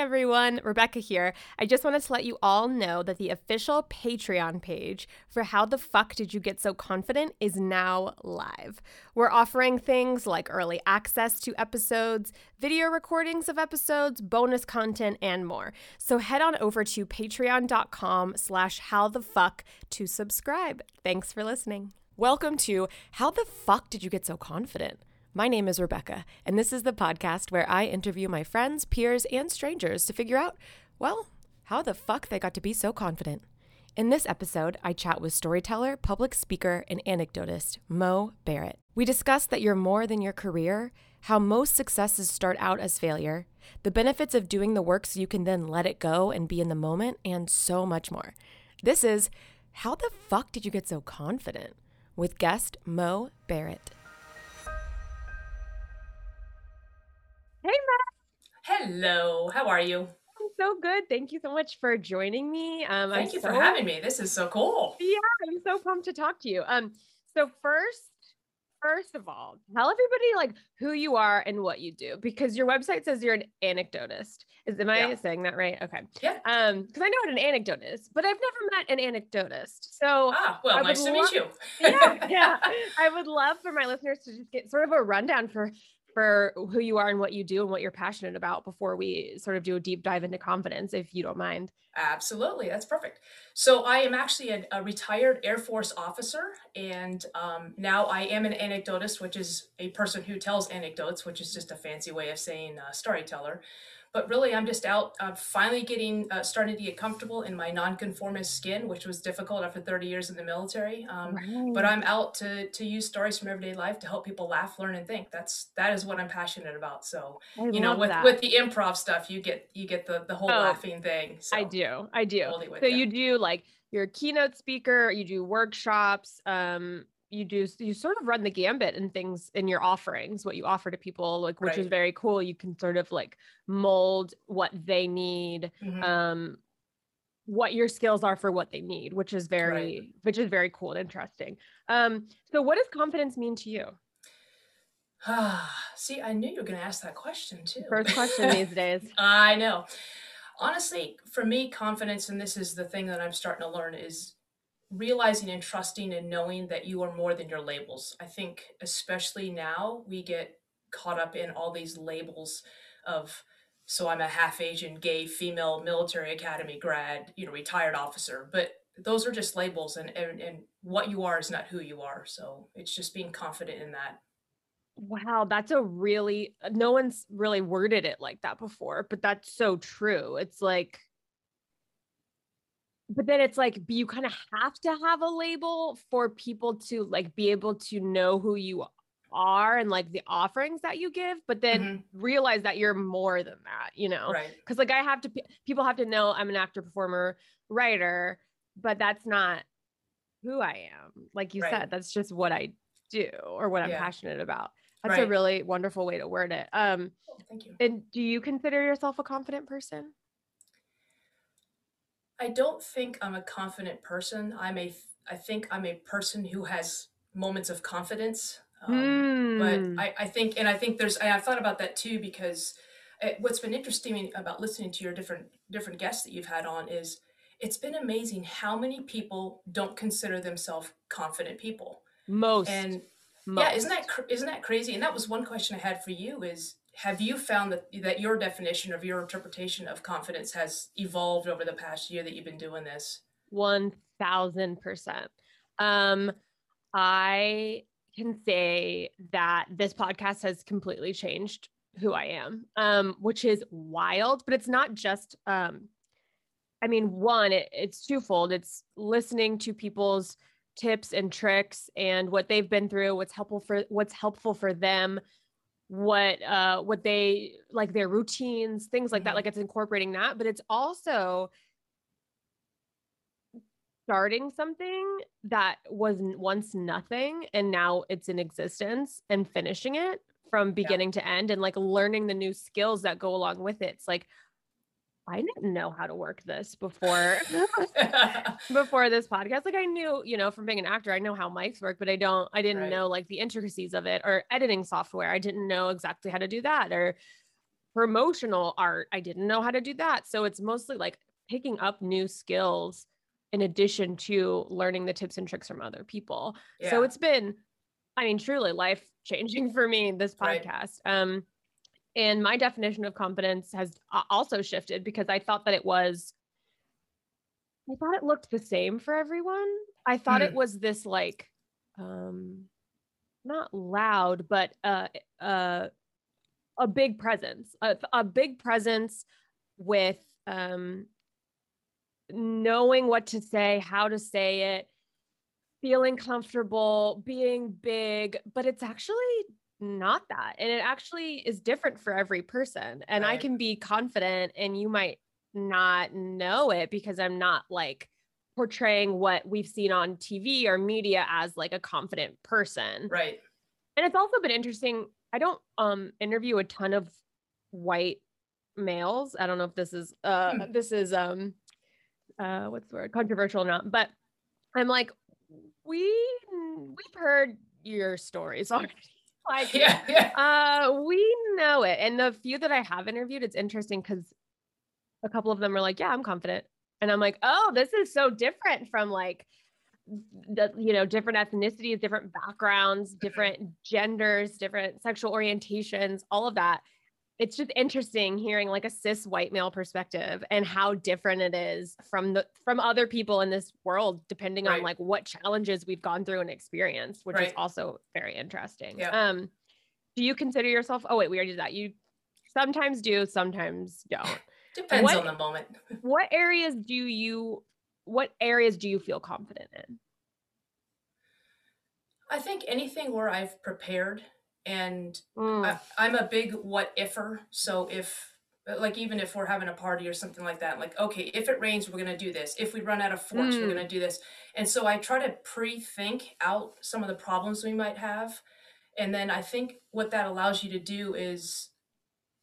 everyone, Rebecca here. I just wanted to let you all know that the official Patreon page for How the Fuck Did You Get So Confident is now live. We're offering things like early access to episodes, video recordings of episodes, bonus content, and more. So head on over to patreon.com slash how the fuck to subscribe. Thanks for listening. Welcome to How the Fuck Did You Get So Confident? My name is Rebecca, and this is the podcast where I interview my friends, peers, and strangers to figure out, well, how the fuck they got to be so confident. In this episode, I chat with storyteller, public speaker, and anecdotist Mo Barrett. We discuss that you're more than your career, how most successes start out as failure, the benefits of doing the work so you can then let it go and be in the moment, and so much more. This is How the Fuck Did You Get So Confident? with guest Mo Barrett. Hey, Matt. Hello. How are you? I'm so good. Thank you so much for joining me. Um, Thank I'm you so, for having me. This is so cool. Yeah, I'm so pumped to talk to you. Um, so first, first of all, tell everybody like who you are and what you do because your website says you're an anecdotist. Is am I yeah. saying that right? Okay. Yeah. Um, because I know what an anecdote is, but I've never met an anecdotist. So ah, well, nice to meet you. yeah, yeah. I would love for my listeners to just get sort of a rundown for for who you are and what you do and what you're passionate about before we sort of do a deep dive into confidence, if you don't mind. Absolutely. That's perfect. So, I am actually a, a retired Air Force officer, and um, now I am an anecdotist, which is a person who tells anecdotes, which is just a fancy way of saying uh, storyteller. But really, I'm just out uh, finally getting uh, starting to get comfortable in my nonconformist skin, which was difficult after 30 years in the military. Um, right. But I'm out to to use stories from everyday life to help people laugh, learn, and think. That's that is what I'm passionate about. So I you know, with that. with the improv stuff, you get you get the the whole oh, laughing thing. So I do, I do. So you. you do like you're a keynote speaker, you do workshops. Um, you do you sort of run the gambit in things in your offerings what you offer to people like which right. is very cool you can sort of like mold what they need mm-hmm. um what your skills are for what they need which is very right. which is very cool and interesting um so what does confidence mean to you Ah, see i knew you were going to ask that question too first question these days i know honestly for me confidence and this is the thing that i'm starting to learn is realizing and trusting and knowing that you are more than your labels. I think, especially now, we get caught up in all these labels of, so I'm a half Asian, gay, female, military academy grad, you know, retired officer. But those are just labels, and, and, and what you are is not who you are. So it's just being confident in that. Wow, that's a really, no one's really worded it like that before, but that's so true. It's like, but then it's like you kind of have to have a label for people to like be able to know who you are and like the offerings that you give but then mm-hmm. realize that you're more than that you know right because like i have to people have to know i'm an actor performer writer but that's not who i am like you right. said that's just what i do or what i'm yeah. passionate about that's right. a really wonderful way to word it um oh, thank you and do you consider yourself a confident person I don't think I'm a confident person. I'm a I think I'm a person who has moments of confidence. Um, mm. But hmm. I, I think, and I think there's, I, I've thought about that too because it, what's been interesting about listening to your different different guests that you've had on is it's been amazing how many people don't consider themselves confident people. Most and most. yeah, isn't that isn't that crazy? And that was one question I had for you: is have you found that that your definition of your interpretation of confidence has evolved over the past year that you've been doing this? One thousand percent. Um, I can say that this podcast has completely changed who I am, um, which is wild. But it's not just. Um, I mean, one, it, it's twofold. It's listening to people's tips and tricks and what they've been through, what's helpful for what's helpful for them what uh what they like their routines things like mm-hmm. that like it's incorporating that but it's also starting something that was once nothing and now it's in existence and finishing it from beginning yeah. to end and like learning the new skills that go along with it it's like I didn't know how to work this before before this podcast. Like I knew, you know, from being an actor, I know how mics work, but I don't I didn't right. know like the intricacies of it or editing software. I didn't know exactly how to do that or promotional art. I didn't know how to do that. So it's mostly like picking up new skills in addition to learning the tips and tricks from other people. Yeah. So it's been, I mean, truly life changing for me, this podcast. Right. Um, and my definition of confidence has also shifted because I thought that it was, I thought it looked the same for everyone. I thought it hmm. was this like, um, not loud, but uh, uh, a big presence, a, a big presence with um, knowing what to say, how to say it, feeling comfortable, being big, but it's actually not that. And it actually is different for every person. And right. I can be confident and you might not know it because I'm not like portraying what we've seen on TV or media as like a confident person. Right. And it's also been interesting. I don't um interview a ton of white males. I don't know if this is uh hmm. this is um uh what's the word controversial or not, but I'm like we we've heard your stories already. Like yeah, yeah. uh we know it. And the few that I have interviewed, it's interesting because a couple of them are like, yeah, I'm confident. And I'm like, oh, this is so different from like the you know different ethnicities different backgrounds different genders different sexual orientations all of that it's just interesting hearing like a cis white male perspective and how different it is from the from other people in this world depending right. on like what challenges we've gone through and experienced which right. is also very interesting yeah. um do you consider yourself oh wait we already did that you sometimes do sometimes don't depends what, on the moment what areas do you what areas do you feel confident in i think anything where i've prepared and mm. I, am a big what ifer. So if like even if we're having a party or something like that, like okay, if it rains, we're gonna do this. If we run out of forks, mm. we're gonna do this. And so I try to pre-think out some of the problems we might have, and then I think what that allows you to do is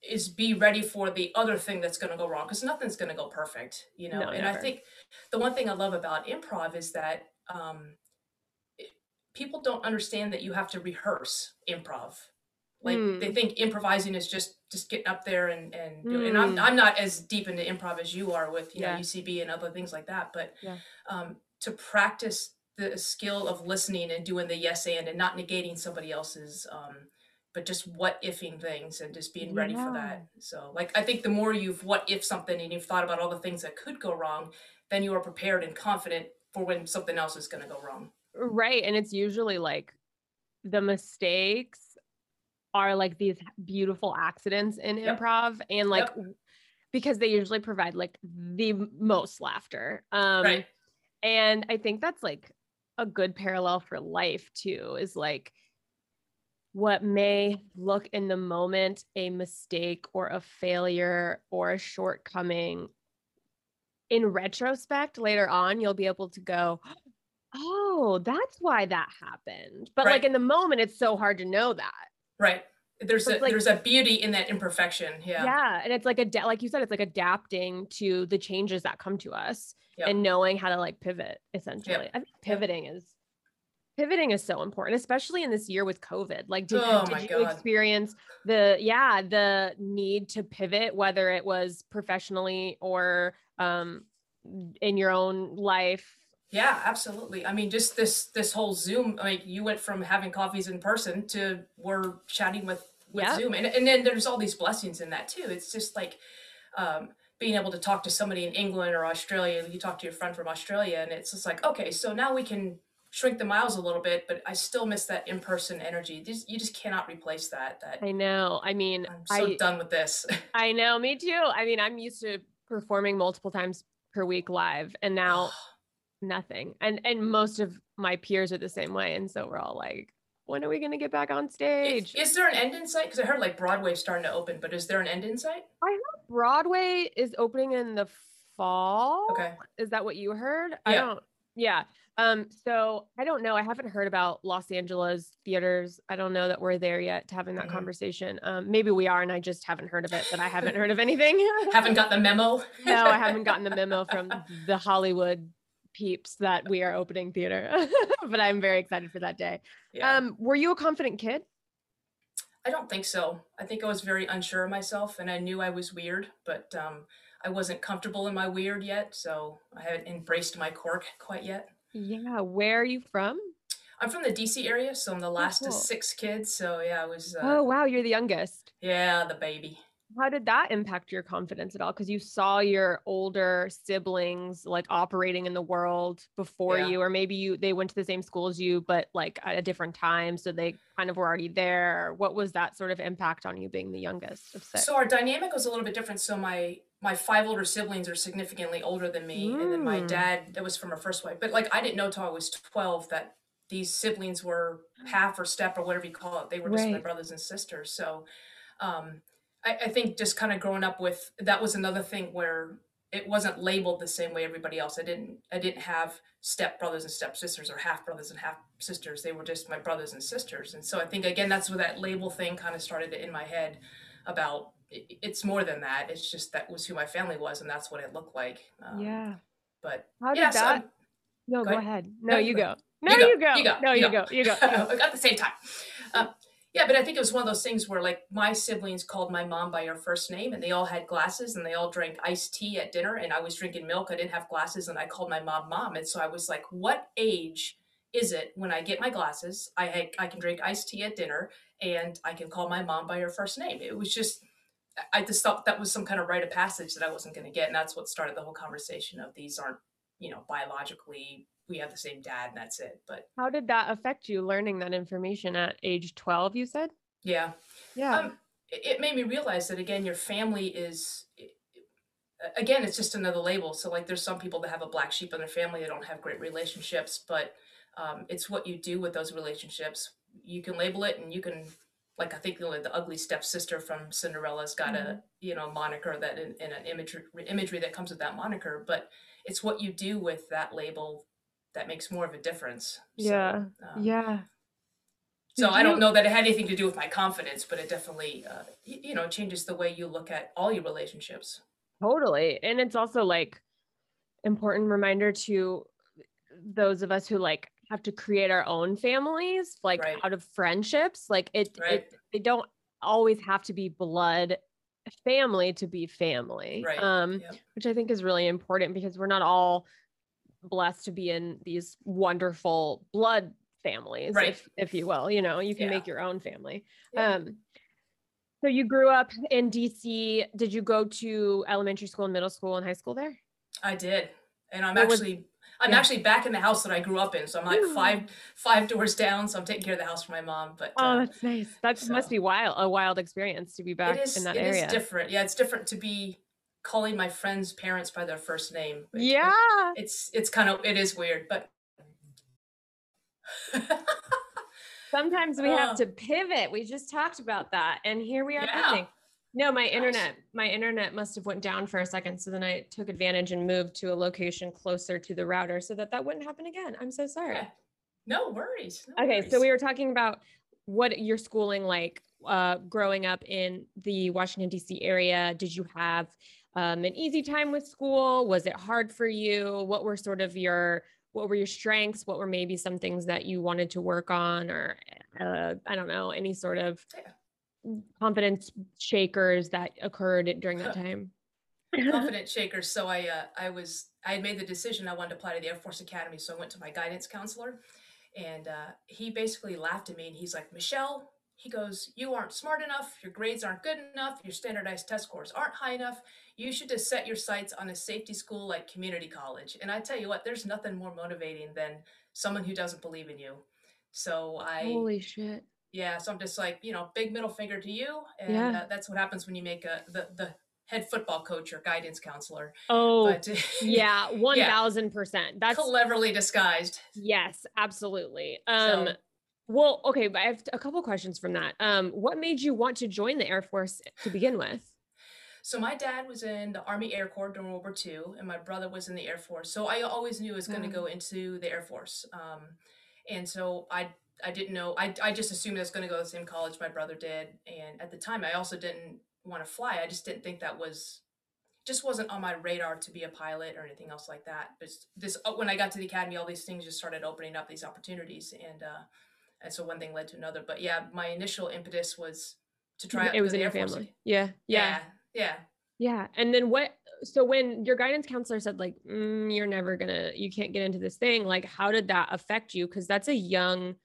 is be ready for the other thing that's going to go wrong because nothing's going to go perfect you know no, and never. i think the one thing i love about improv is that um, people don't understand that you have to rehearse improv. Like mm. they think improvising is just just getting up there and and mm. and I'm hmm. I'm not as deep into improv as you are with you yeah. know UCB and other things like that, but yeah. um, to practice the skill of listening and doing the yes and and not negating somebody else's um, but just what ifing things and just being ready yeah. for that. So like I think the more you've what if something and you've thought about all the things that could go wrong, then you are prepared and confident for when something else is going to go wrong. Right. And it's usually like the mistakes are like these beautiful accidents in yep. improv and like yep. because they usually provide like the most laughter. Um right. and I think that's like a good parallel for life too is like what may look in the moment a mistake or a failure or a shortcoming in retrospect later on you'll be able to go oh, that's why that happened. But right. like in the moment, it's so hard to know that. Right. There's a like, there's a beauty in that imperfection. Yeah. Yeah. And it's like a like you said, it's like adapting to the changes that come to us yep. and knowing how to like pivot essentially. Yep. I think pivoting yep. is pivoting is so important, especially in this year with COVID. Like, did, oh did you God. experience the, yeah, the need to pivot, whether it was professionally or um, in your own life? Yeah, absolutely. I mean, just this this whole Zoom. Like, you went from having coffees in person to we're chatting with with yeah. Zoom, and and then there's all these blessings in that too. It's just like um, being able to talk to somebody in England or Australia. You talk to your friend from Australia, and it's just like, okay, so now we can shrink the miles a little bit, but I still miss that in person energy. You just cannot replace that. That I know. I mean, I'm so I, done with this. I know. Me too. I mean, I'm used to performing multiple times per week live, and now nothing. And and most of my peers are the same way. And so we're all like, when are we going to get back on stage? Is, is there an end in sight? Because I heard like Broadway's starting to open, but is there an end in sight? I heard Broadway is opening in the fall. Okay. Is that what you heard? Yeah. I don't. Yeah. Um, so I don't know. I haven't heard about Los Angeles theaters. I don't know that we're there yet to having that mm-hmm. conversation. Um, maybe we are, and I just haven't heard of it, but I haven't heard of anything. haven't got the memo. no, I haven't gotten the memo from the Hollywood peeps that we are opening theater, but I'm very excited for that day. Yeah. Um, were you a confident kid? I don't think so. I think I was very unsure of myself and I knew I was weird, but um, I wasn't comfortable in my weird yet. So I haven't embraced my quirk quite yet. Yeah. Where are you from? I'm from the DC area, so I'm the Oh, last of six kids. So yeah, I was, uh, Oh, wow. You're the youngest. yeah, the baby. How did that impact your confidence at all? Because you saw your older siblings like operating in the world before Yeah. you, or maybe you they went to the same school as you, but like at a different time, so they kind of were already there. What was that sort of impact on you being the youngest of six? So our dynamic was a little bit different. So my my five older siblings are significantly older than me, and then my Mm. dad that was from a first wife. But like I didn't know till I was twelve that these siblings were half or step or whatever you call it. They were just my brothers and sisters. So um, I, I think just kind of growing up with that was another thing where it wasn't labeled the same way everybody else. I didn't I didn't have step brothers and step sisters or half brothers and half sisters. They were just my brothers and sisters. And so I think again that's where that label thing kind of started in my head about it's more than that. It's just that was who my family was and that's what it looked like. Um, yeah. But How did yeah, that? I'm- no, go go ahead. ahead. No, No, you go go. No, You go. you go. You go. No, You you go. go. You go. You go. at the same time. Um, yeah, but I think it was one of those things where like my siblings called my mom by her first name and they all had glasses and they all drank iced tea at dinner and I was drinking milk. I didn't have glasses and I called my mom mom. And so I was like, what age is it when I get my glasses? I had, I can drink iced tea at dinner and I can call my mom by her first name. It was just I just thought that was some kind of rite of passage that I wasn't going to get, and that's what started the whole conversation of these aren't, you know, biologically we have the same dad, and that's it. But How did that affect you learning that information at age 12, you said? yeah, Yeah. um, it, made me realize that again, your family is. Again, it's just another label. So, like, there's some people that have a black sheep in their family that don't have great relationships, but um, it's what you do with those relationships. You can label it, and you can, like, I think the, the ugly stepsister from Cinderella's got a you know moniker that in, in an imagery imagery that comes with that moniker, but it's what you do with that label that makes more of a difference. So, Yeah. um, yeah. so Did I don't you- know that it had anything to do with my confidence, but it definitely, uh, y- you know, changes the way you look at all your relationships. Totally. And it's also like important reminder to those of us who like have to create our own families like Right. out of friendships. Like it, Right. it they don't always have to be blood family to be family. Right. Um Yep. which I think is really important because we're not all blessed to be in these wonderful blood families, Right. if if you will. You know, you can Yeah. make your own family. Yeah. Um so you grew up in DC. Did you go to elementary school and middle school and high school there? I did, and I'm What was- actually, I'm yeah. actually back in the house that I grew up in. So I'm like Ooh. five, five doors down. So I'm taking care of the house for my mom. But Oh, uh, that's nice. That must be wild, a wild experience to be back it is, in that it is area. different. Yeah, it's different to be calling my friends' parents by their first name. It- it- yeah. it's it's kind of it is weird, but. Sometimes we have Uh. to pivot. We just talked about that. And here we are Yeah. No, my Nice. internet, my internet must have went down for a second. So then I took advantage and moved to a location closer to the router so that that wouldn't happen again. I'm so sorry. No worries. no Okay, so we were talking about what your schooling like uh, growing up in the Washington D.C. area. Did you have um, an easy time with school? Was it hard for you? What were sort of your what were your strengths? What were maybe some things that you wanted to work on, or uh, I don't know, any sort of confidence shakers that occurred during that time? confident shakers. So I uh, I was I had made the decision I wanted to apply to the Air Force Academy. So I went to my guidance counselor, and uh, he basically laughed at me and he's like, Michelle, he goes, you aren't smart enough. Your grades aren't good enough. Your standardized test scores aren't high enough. You should just set your sights on a safety school like community college. And I tell you what, there's nothing more motivating than someone who doesn't believe in you. So I Holy shit! yeah, so I'm just like, you know, big middle finger to you, and Yeah. uh, that's what happens when you make a the the head football coach or guidance counselor. Oh but yeah, one thousand percent. That's cleverly disguised. Yes, absolutely. Um, So- well, okay, but I have a couple questions from that. Um, what made you want to join the Air Force to begin with? So my dad was in the Army Air Corps during World War II, and my brother was in the Air Force. So I always knew I was going to Wow. go into the Air Force. Um, and so I I didn't know. I I just assumed I was going to go to the same college my brother did. And at the time, I also didn't want to fly. I just didn't think that was just wasn't on my radar to be a pilot or anything else like that. But this uh, when I got to the academy, all these things just started opening up these opportunities, and uh, and so one thing led to another. But yeah, my initial impetus was to try. it out was the in Air your Force. family. Yeah, yeah, yeah, yeah. yeah. And then what? So when your guidance counselor said like, mm, "You're never gonna, you can't get into this thing," like, how did that affect you? Because that's a young,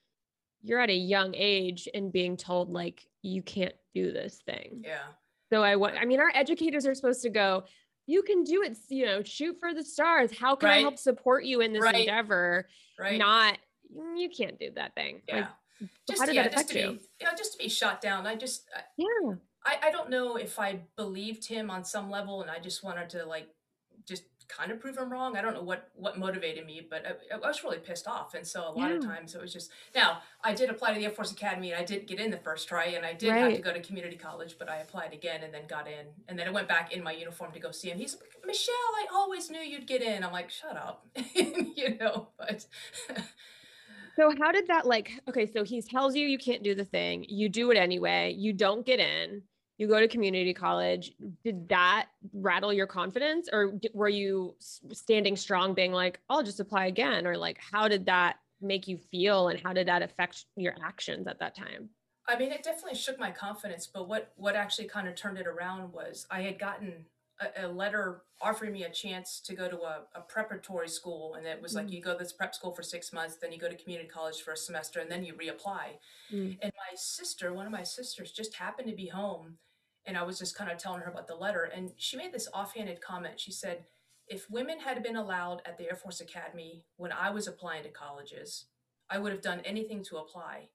you're at a young age and being told like you can't do this thing. yeah. So I want, I mean, our educators are supposed to go, you can do it, you know, shoot for the stars. How can I help support you in this Right. endeavor? Right. Not, "Mm, you can't do that thing. yeah. Like, just how did yeah, that just affect to you? be you know, just to be shot down. I just I, Yeah. I I don't know if I believed him on some level, and I just wanted to like just kind of prove him wrong. I don't know what what motivated me, but I, I was really pissed off, and so a lot of times it was just. Now I did apply to the Air Force Academy, and I did get in the first try, and I did have to go to community college, but I applied again and then got in, and then I went back in my uniform to go see him. He's like, Michelle, I always knew you'd get in. I'm like, shut up, you know, but. So how did that like, okay, so he tells you you can't do the thing. You do it anyway. You don't get in. You go to community college. Did that rattle your confidence or were you standing strong being like, I'll just apply again? Or like, how did that make you feel and how did that affect your actions at that time? I mean, it definitely shook my confidence, but what what actually kind of turned it around was I had gotten a, a letter offering me a chance to go to a, a preparatory school, and it was like Mm. you go to this prep school for six months, then you go to community college for a semester, and then you reapply. Mm. And my sister, one of my sisters, just happened to be home, and I was just kind of telling her about the letter, and she made this offhanded comment. She said, "If women had been allowed at the Air Force Academy when I was applying to colleges, I would have done anything to apply."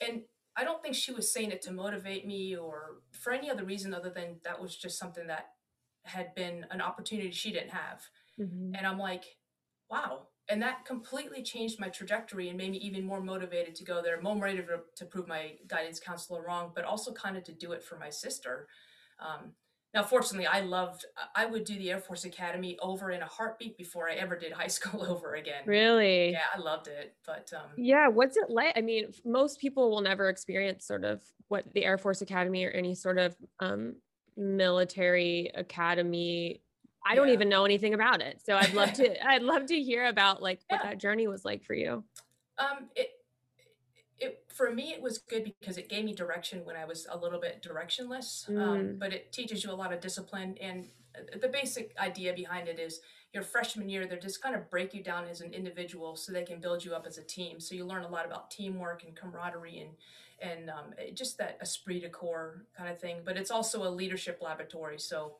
And I don't think she was saying it to motivate me or for any other reason other than that was just something that had been an opportunity she didn't have. Mhm. And I'm like, wow. And that completely changed my trajectory and made me even more motivated to go there, more motivated to, to prove my guidance counselor wrong, but also kind of to do it for my sister. Um, now, fortunately, I loved, I would do the Air Force Academy over in a heartbeat before I ever did high school over again. Really? Yeah, I loved it. But um, Yeah. What's it like? I mean, most people will never experience sort of what the Air Force Academy or any sort of um, military academy. I don't Yeah. even know anything about it. So I'd love to, I'd love to hear about like what Yeah. that journey was like for you. Um, it, it for me it was good because it gave me direction when I was a little bit directionless. Um, Mm. but it teaches you a lot of discipline, and uh, the basic idea behind it is your freshman year they're just kind of break you down as an individual so they can build you up as a team. So you learn a lot about teamwork and camaraderie and and um, just that esprit de corps kind of thing. But it's also a leadership laboratory. So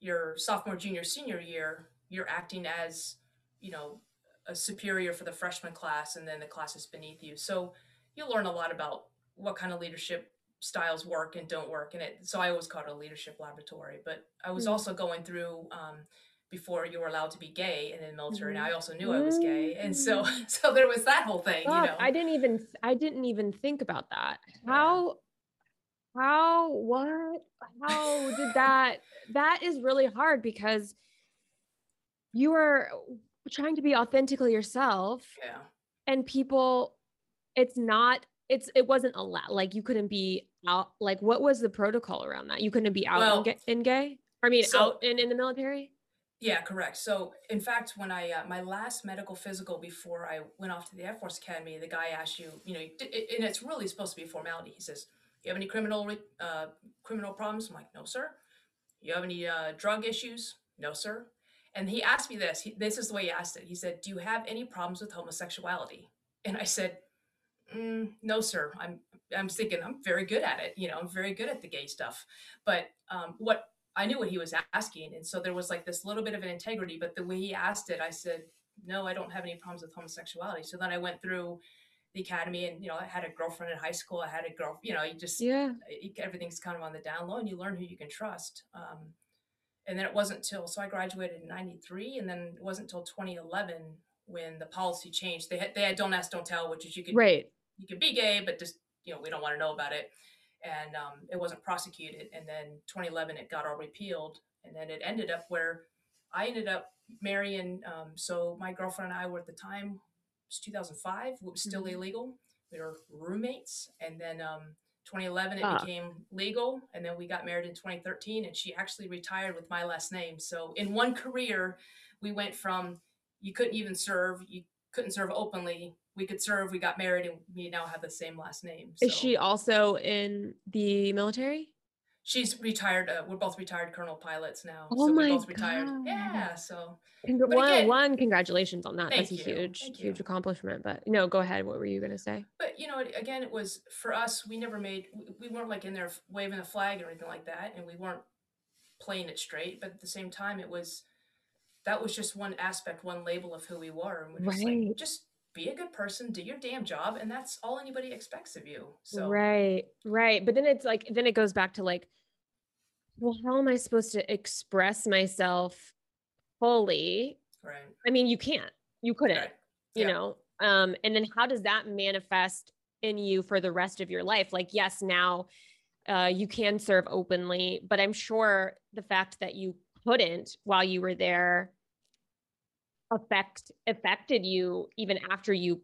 your sophomore, junior, senior year, you're acting as you know a superior for the freshman class and then the classes beneath you. So you'll learn a lot about what kind of leadership styles work and don't work and it. So I always call it a leadership laboratory. But I was Mm. also going through um, before you were allowed to be gay in the military, and Mhm. I also knew I was gay, and so so there was that whole thing, you know. I didn't even, I didn't even think about that. How, how, what, how did that, that is really hard because you are trying to be authentically yourself yeah. and people it's not it's it wasn't allowed like you couldn't be out like what was the protocol around that you couldn't be out Well, in, gay, in gay i mean so- out in, in the military Yeah, correct. So, in fact, when I uh, my last medical physical before I went off to the Air Force Academy, the guy asked you, you know, and it's really supposed to be a formality. He says, "You have any criminal re- uh, criminal problems?" I'm like, "No, sir." You have any uh, drug issues? No, sir. And he asked me this. He, this is the way he asked it. He said, "Do you have any problems with homosexuality?" And I said, mm, "No, sir. I'm I'm thinking I'm very good at it. You know, I'm very good at the gay stuff. But um, what I knew what he was asking, and so there was like this little bit of an integrity. But the way he asked it, I said, "No, I don't have any problems with homosexuality." So then I went through the academy, and you know, I had a girlfriend in high school. I had a girl. You know, you just yeah everything's kind of on the down low, and you learn who you can trust. Um, and then it wasn't till so I graduated in '93, and then it wasn't until 2011 when the policy changed. They had they had don't ask, don't tell, which is you could right you could be gay, but just you know we don't want to know about it. And um, it wasn't prosecuted. And then 2011, it got all repealed, and then it ended up where I ended up marrying. Um, so my girlfriend and I were at the time it was 2005. It was still Mhm. illegal. We were roommates, and then um, 2011 it Ah. became legal, and then we got married in 2013. And she actually retired with my last name. So in one career, we went from you couldn't even serve, you couldn't serve openly. We could serve. We got married, and we now have the same last name. Is she also in the military? She's retired. Uh, we're both retired colonel pilots now. Oh so my we're both retired. God. Yeah. So Congr- one, again- one, congratulations on that. That's a huge, huge accomplishment. But no, go ahead. What were you gonna say? But you know, again, it was for us. We never made. we- We weren't like in there waving a flag or anything like that, and we weren't playing it straight. But at the same time, it was that was just one aspect, one label of who we were, and we're just Right. like, just be a good person, do your damn job, and that's all anybody expects of you. So Right, right. But then it's like, then it goes back to like, well, how am I supposed to express myself fully? right, I mean, you can't, you couldn't, right, you Yeah. know? Um, and then how does that manifest in you for the rest of your life? Like, yes, now uh, you can serve openly, but I'm sure the fact that you couldn't while you were there affect affected you even after you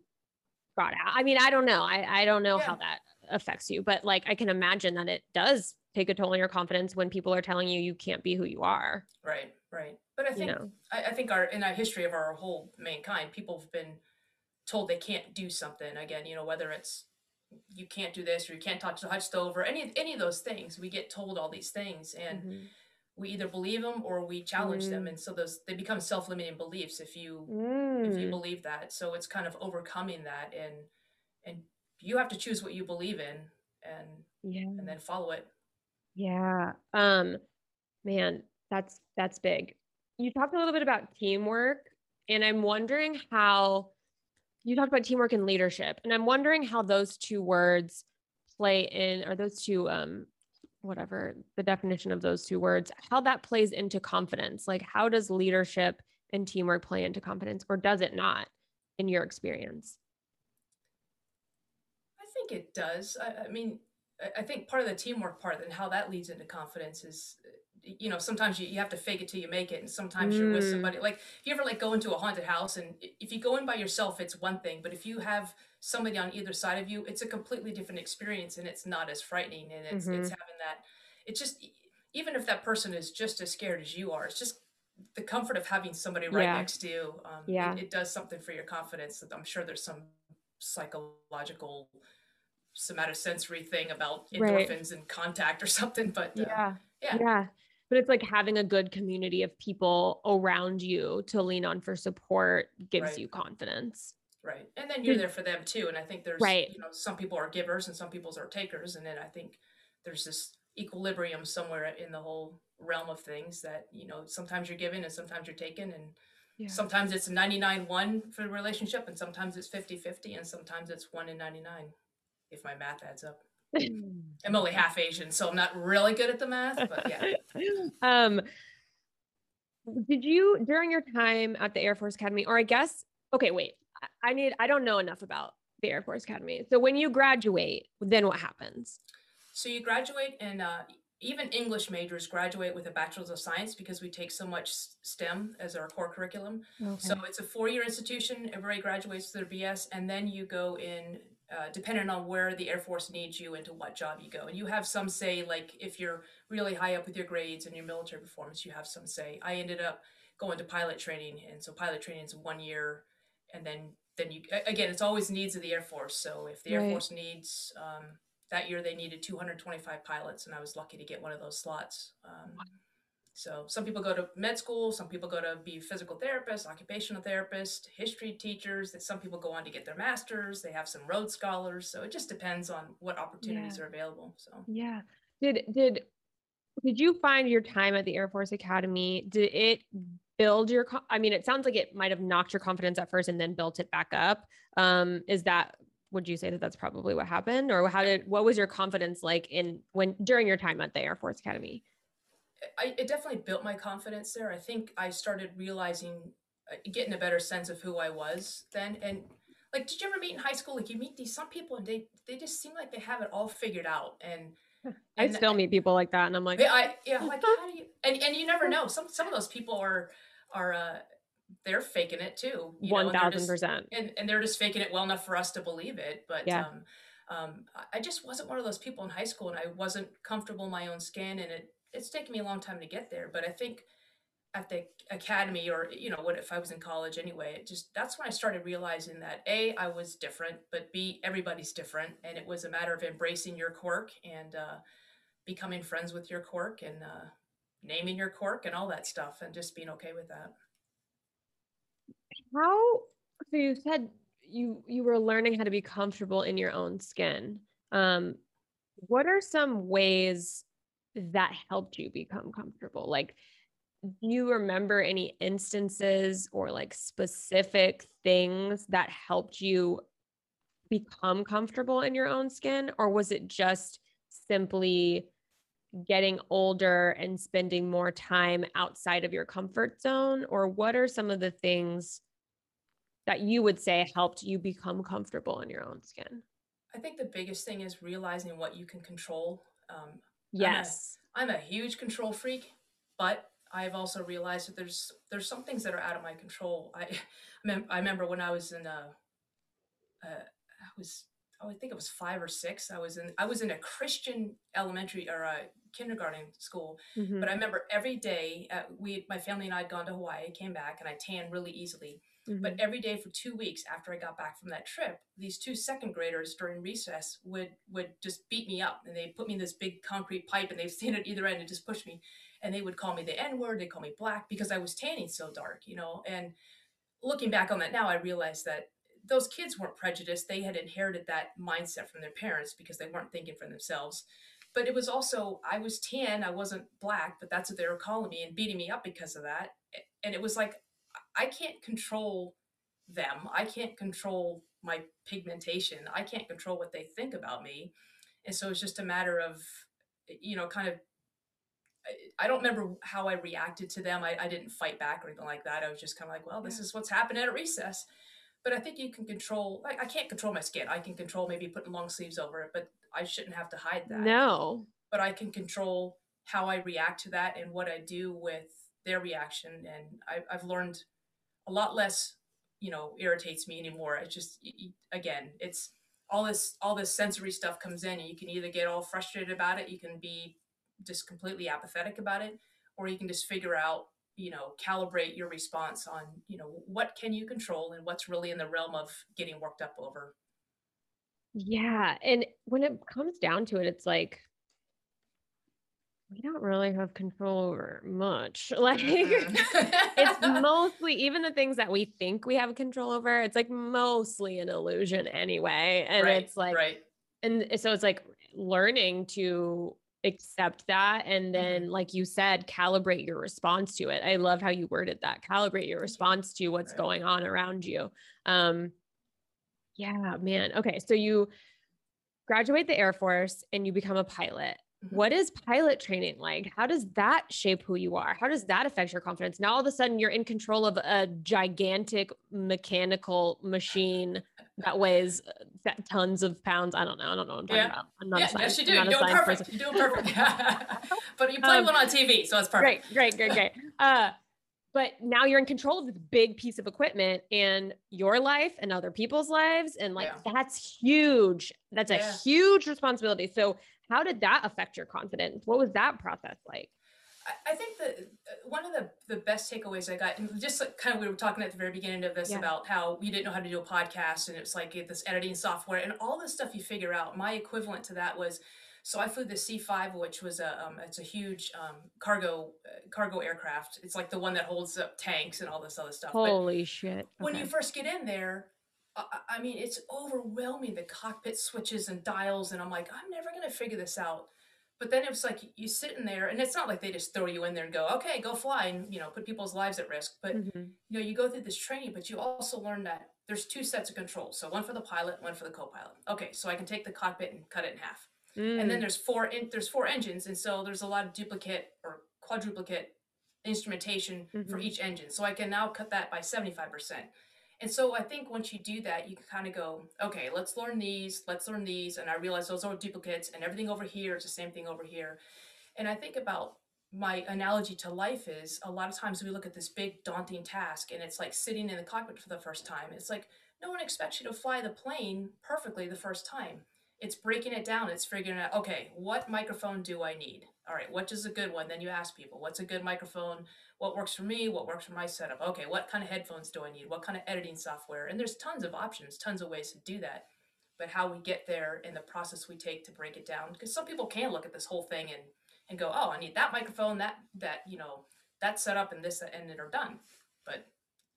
got out. I mean, I don't know. I, I don't know how that affects you, but like I can imagine that it does take a toll on your confidence when people are telling you you can't be who you are. right, right. But I You think know. I, I think our in our history of our whole mankind, people have been told they can't do something. Again, you know, whether it's you can't do this or you can't touch the hot stove or any any of those things, we get told all these things, and Mhm. We either believe them or we challenge them, Mm. and so those they become self limiting beliefs if you if you Mm. believe that. So it's kind of overcoming that, and and you have to choose what you believe in, and Yeah. and then follow it. Yeah. Um, man, that's that's big. You talked a little bit about teamwork, and I'm wondering how you talked about teamwork and leadership, and I'm wondering how those two words play in, or those two, um, whatever the definition of those two words, how that plays into confidence. Like, how does leadership and teamwork play into confidence, or does it not, in your experience? I think it does. I, I mean, I, think part of the teamwork part and how that leads into confidence is, you know, sometimes you, you have to fake it till you make it, and sometimes you're with Mm. somebody. Like, if you ever like go into a haunted house, and if you go in by yourself, it's one thing, but if you have somebody on either side of you, it's a completely different experience, and it's not as frightening, and it's it's Mhm. having that. It's just even if that person is just as scared as you are, it's just the comfort of having somebody right Yeah. next to you. Um, it- Yeah. it, does something for your confidence. I'm sure there's some psychological somatosensory thing about Right. endorphins and contact or something but uh, Yeah. yeah. Yeah. But it's like having a good community of people around you to lean on for support gives Right. you confidence. Right and then you're there for them too and i think there's Right. you know some people are givers and some people are takers and then i think there's this equilibrium somewhere in the whole realm of things that you know sometimes you're given and sometimes you're taken. and Yeah. sometimes it's 99-1 for the relationship and sometimes it's 50-50 and sometimes it's 1 in 99 if my math adds up i'm only half asian so i'm not really good at the math but yeah um did you during your time at the Air Force Academy or I guess okay wait I- I need I don't know enough about the Air Force Academy. So when you graduate, then what happens? So you graduate, and uh, even English majors graduate with a bachelor's of science because we take so much STEM as our core curriculum. So it's a four-year institution. Everybody graduates with their BS, and then you go in, uh, depending on where the Air Force needs you into what job you go. And you have some say, like if you're really high up with your grades and your military performance, you have some say. I ended up going to pilot training, and so pilot training is one year, and then then you again, it's always needs of the Air Force. So if the Air Right. Force needs um, that year, they needed 225 pilots, and I was lucky to get one of those slots. Um, so some people go to med school, some people go to be physical therapists, occupational therapists, history teachers. That some people go on to get their masters. They have some Rhodes scholars. So it just depends on what opportunities Yeah. are available. So Yeah. Did did did you find your time at the Air Force Academy did it build your I mean it sounds like it might have knocked your confidence at first and then built it back up. Um is that would you say that that's probably what happened or how did what was your confidence like in when during your time at the Air Force Academy? I, it definitely built my confidence there. I think I started realizing, uh, getting a better sense of who I was then. And like, did you ever meet in high school? Like, you meet these some people, and they they just seem like they have it all figured out. And I and still meet people like that and I'm like Yeah, I yeah, I'm like how do you and and you never know. Some some of those people are are uh they're faking it too. you know, and one they're thousand just- percent. And and they're just faking it well enough for us to believe it. But Yeah. um um I- I just wasn't one of those people in high school and I wasn't comfortable in my own skin and it it's taken me a long time to get there. But I think at the academy or you know what if i was in college anyway it just that's when i started realizing that a i was different but b everybody's different and it was a matter of embracing your quirk and uh, becoming friends with your quirk and uh, naming your cork and all that stuff and just being okay with that. How so you said you you were learning how to be comfortable in your own skin. Um what are some ways that helped you become comfortable? Like do you remember any instances or like specific things that helped you become comfortable in your own skin? Or was it just simply getting older and spending more time outside of your comfort zone or what are some of the things that you would say helped you become comfortable in your own skin i think the biggest thing is realizing what you can control um, yes I'm a, I'm a huge control freak but I've also realized that there's there's some things that are out of my control. I I remember when I was in a, a I was oh, I think it was five or six. I was in I was in a Christian elementary or a kindergarten school, mm-hmm. but I remember every day uh, we my family and I had gone to Hawaii, came back, and I tan really easily. Mm-hmm. But every day for two weeks after I got back from that trip, these two second graders during recess would would just beat me up, and they put me in this big concrete pipe, and they'd stand at either end and just push me and they would call me the N word, they call me black because I was tanning so dark, you know. And looking back on that now, I realized that those kids weren't prejudiced. They had inherited that mindset from their parents because they weren't thinking for themselves. But it was also, I was tan, I wasn't black, but that's what they were calling me and beating me up because of that. And it was like, I can't control them. I can't control my pigmentation. I can't control what they think about me. And so it's just a matter of, you know, kind of I don't remember how I reacted to them. I, I didn't fight back or anything like that. I was just kind of like, well, this yeah. is what's happening at recess. But I think you can control, like, I can't control my skin. I can control maybe putting long sleeves over it, but I shouldn't have to hide that. No. But I can control how I react to that and what I do with their reaction. And I, I've learned a lot less, you know, irritates me anymore. It's just, again, it's all this, all this sensory stuff comes in and you can either get all frustrated about it. You can be just completely apathetic about it or you can just figure out you know calibrate your response on you know what can you control and what's really in the realm of getting worked up over yeah and when it comes down to it it's like we don't really have control over much like it's mostly even the things that we think we have control over it's like mostly an illusion anyway and right, it's like right. and so it's like learning to accept that and then mm-hmm. like you said calibrate your response to it. I love how you worded that calibrate your response to what's right. going on around you. Um yeah man okay so you graduate the air force and you become a pilot Mm-hmm. What is pilot training like? How does that shape who you are? How does that affect your confidence? Now all of a sudden you're in control of a gigantic mechanical machine that weighs uh, tons of pounds. I don't know. I don't know what I'm talking yeah. about. I'm not yeah, a science. Yes, you do. You're doing perfect. Person. You're doing perfect. but you play um, one on TV, so it's perfect. Great, great, great, great. Uh, but now you're in control of this big piece of equipment in your life and other people's lives and like yeah. that's huge that's yeah. a huge responsibility so how did that affect your confidence what was that process like I think that uh, one of the, the best takeaways I got, and just like kind of we were talking at the very beginning of this yeah. about how we didn't know how to do a podcast, and it's like this editing software and all this stuff you figure out. My equivalent to that was so I flew the C5, which was a um, it's a huge um, cargo uh, cargo aircraft. It's like the one that holds up tanks and all this other stuff. Holy but shit! Okay. When you first get in there, I, I mean, it's overwhelming. The cockpit switches and dials, and I'm like, I'm never gonna figure this out. But then it was like you sit in there, and it's not like they just throw you in there and go, okay, go fly, and you know, put people's lives at risk. But mm-hmm. you know, you go through this training, but you also learn that there's two sets of controls. So one for the pilot, one for the co-pilot. Okay, so I can take the cockpit and cut it in half. Mm. And then mm. there's four in, there's four engines, and so there's a lot of duplicate or quadruplicate instrumentation mm-hmm. for each engine. So I can now cut that by 75%. And so I think once you do that, you can kind of go, okay, let's learn these, let's learn these. And I realize those are duplicates and everything over here is the same thing over here. And I think about my analogy to life is a lot of times we look at this big daunting task and it's like sitting in the cockpit for the first time. It's like no one expects you to fly the plane perfectly the first time it's breaking it down. It's figuring out, okay, what microphone do I need? all right, what is a good one? Then you ask people, what's a good microphone? What works for me? What works for my setup? Okay, what kind of headphones do I need? What kind of editing software? And there's tons of options, tons of ways to do that. But how we get there and the process we take to break it down, because some people can look at this whole thing and and go, oh, I need that microphone, that that you know that setup, and this, and they're done. But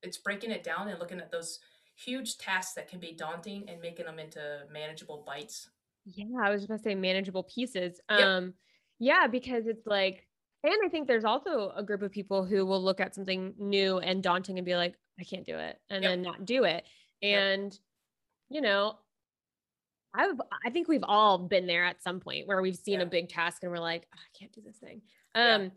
it's breaking it down and looking at those huge tasks that can be daunting and making them into manageable bites. Yeah, I was just going to say manageable pieces. Yep. Um, yeah, because it's like, and I think there's also a group of people who will look at something new and daunting and be like, I can't do it, and yep. then not do it. And, yep. you know, I've, I think we've all been there at some point where we've seen yeah. a big task and we're like, oh, I can't do this thing. Um, yeah.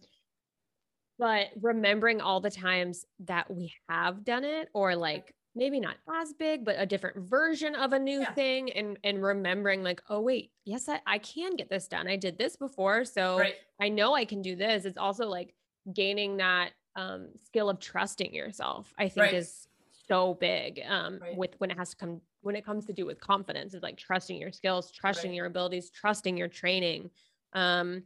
but remembering all the times that we have done it or like maybe not as big, but a different version of a new yeah. thing and and remembering like, oh wait, yes, I, I can get this done. I did this before. So right. I know I can do this. It's also like gaining that um, skill of trusting yourself, I think right. is so big um, right. with when it has to come when it comes to do with confidence is like trusting your skills, trusting your abilities, trusting your training. Um,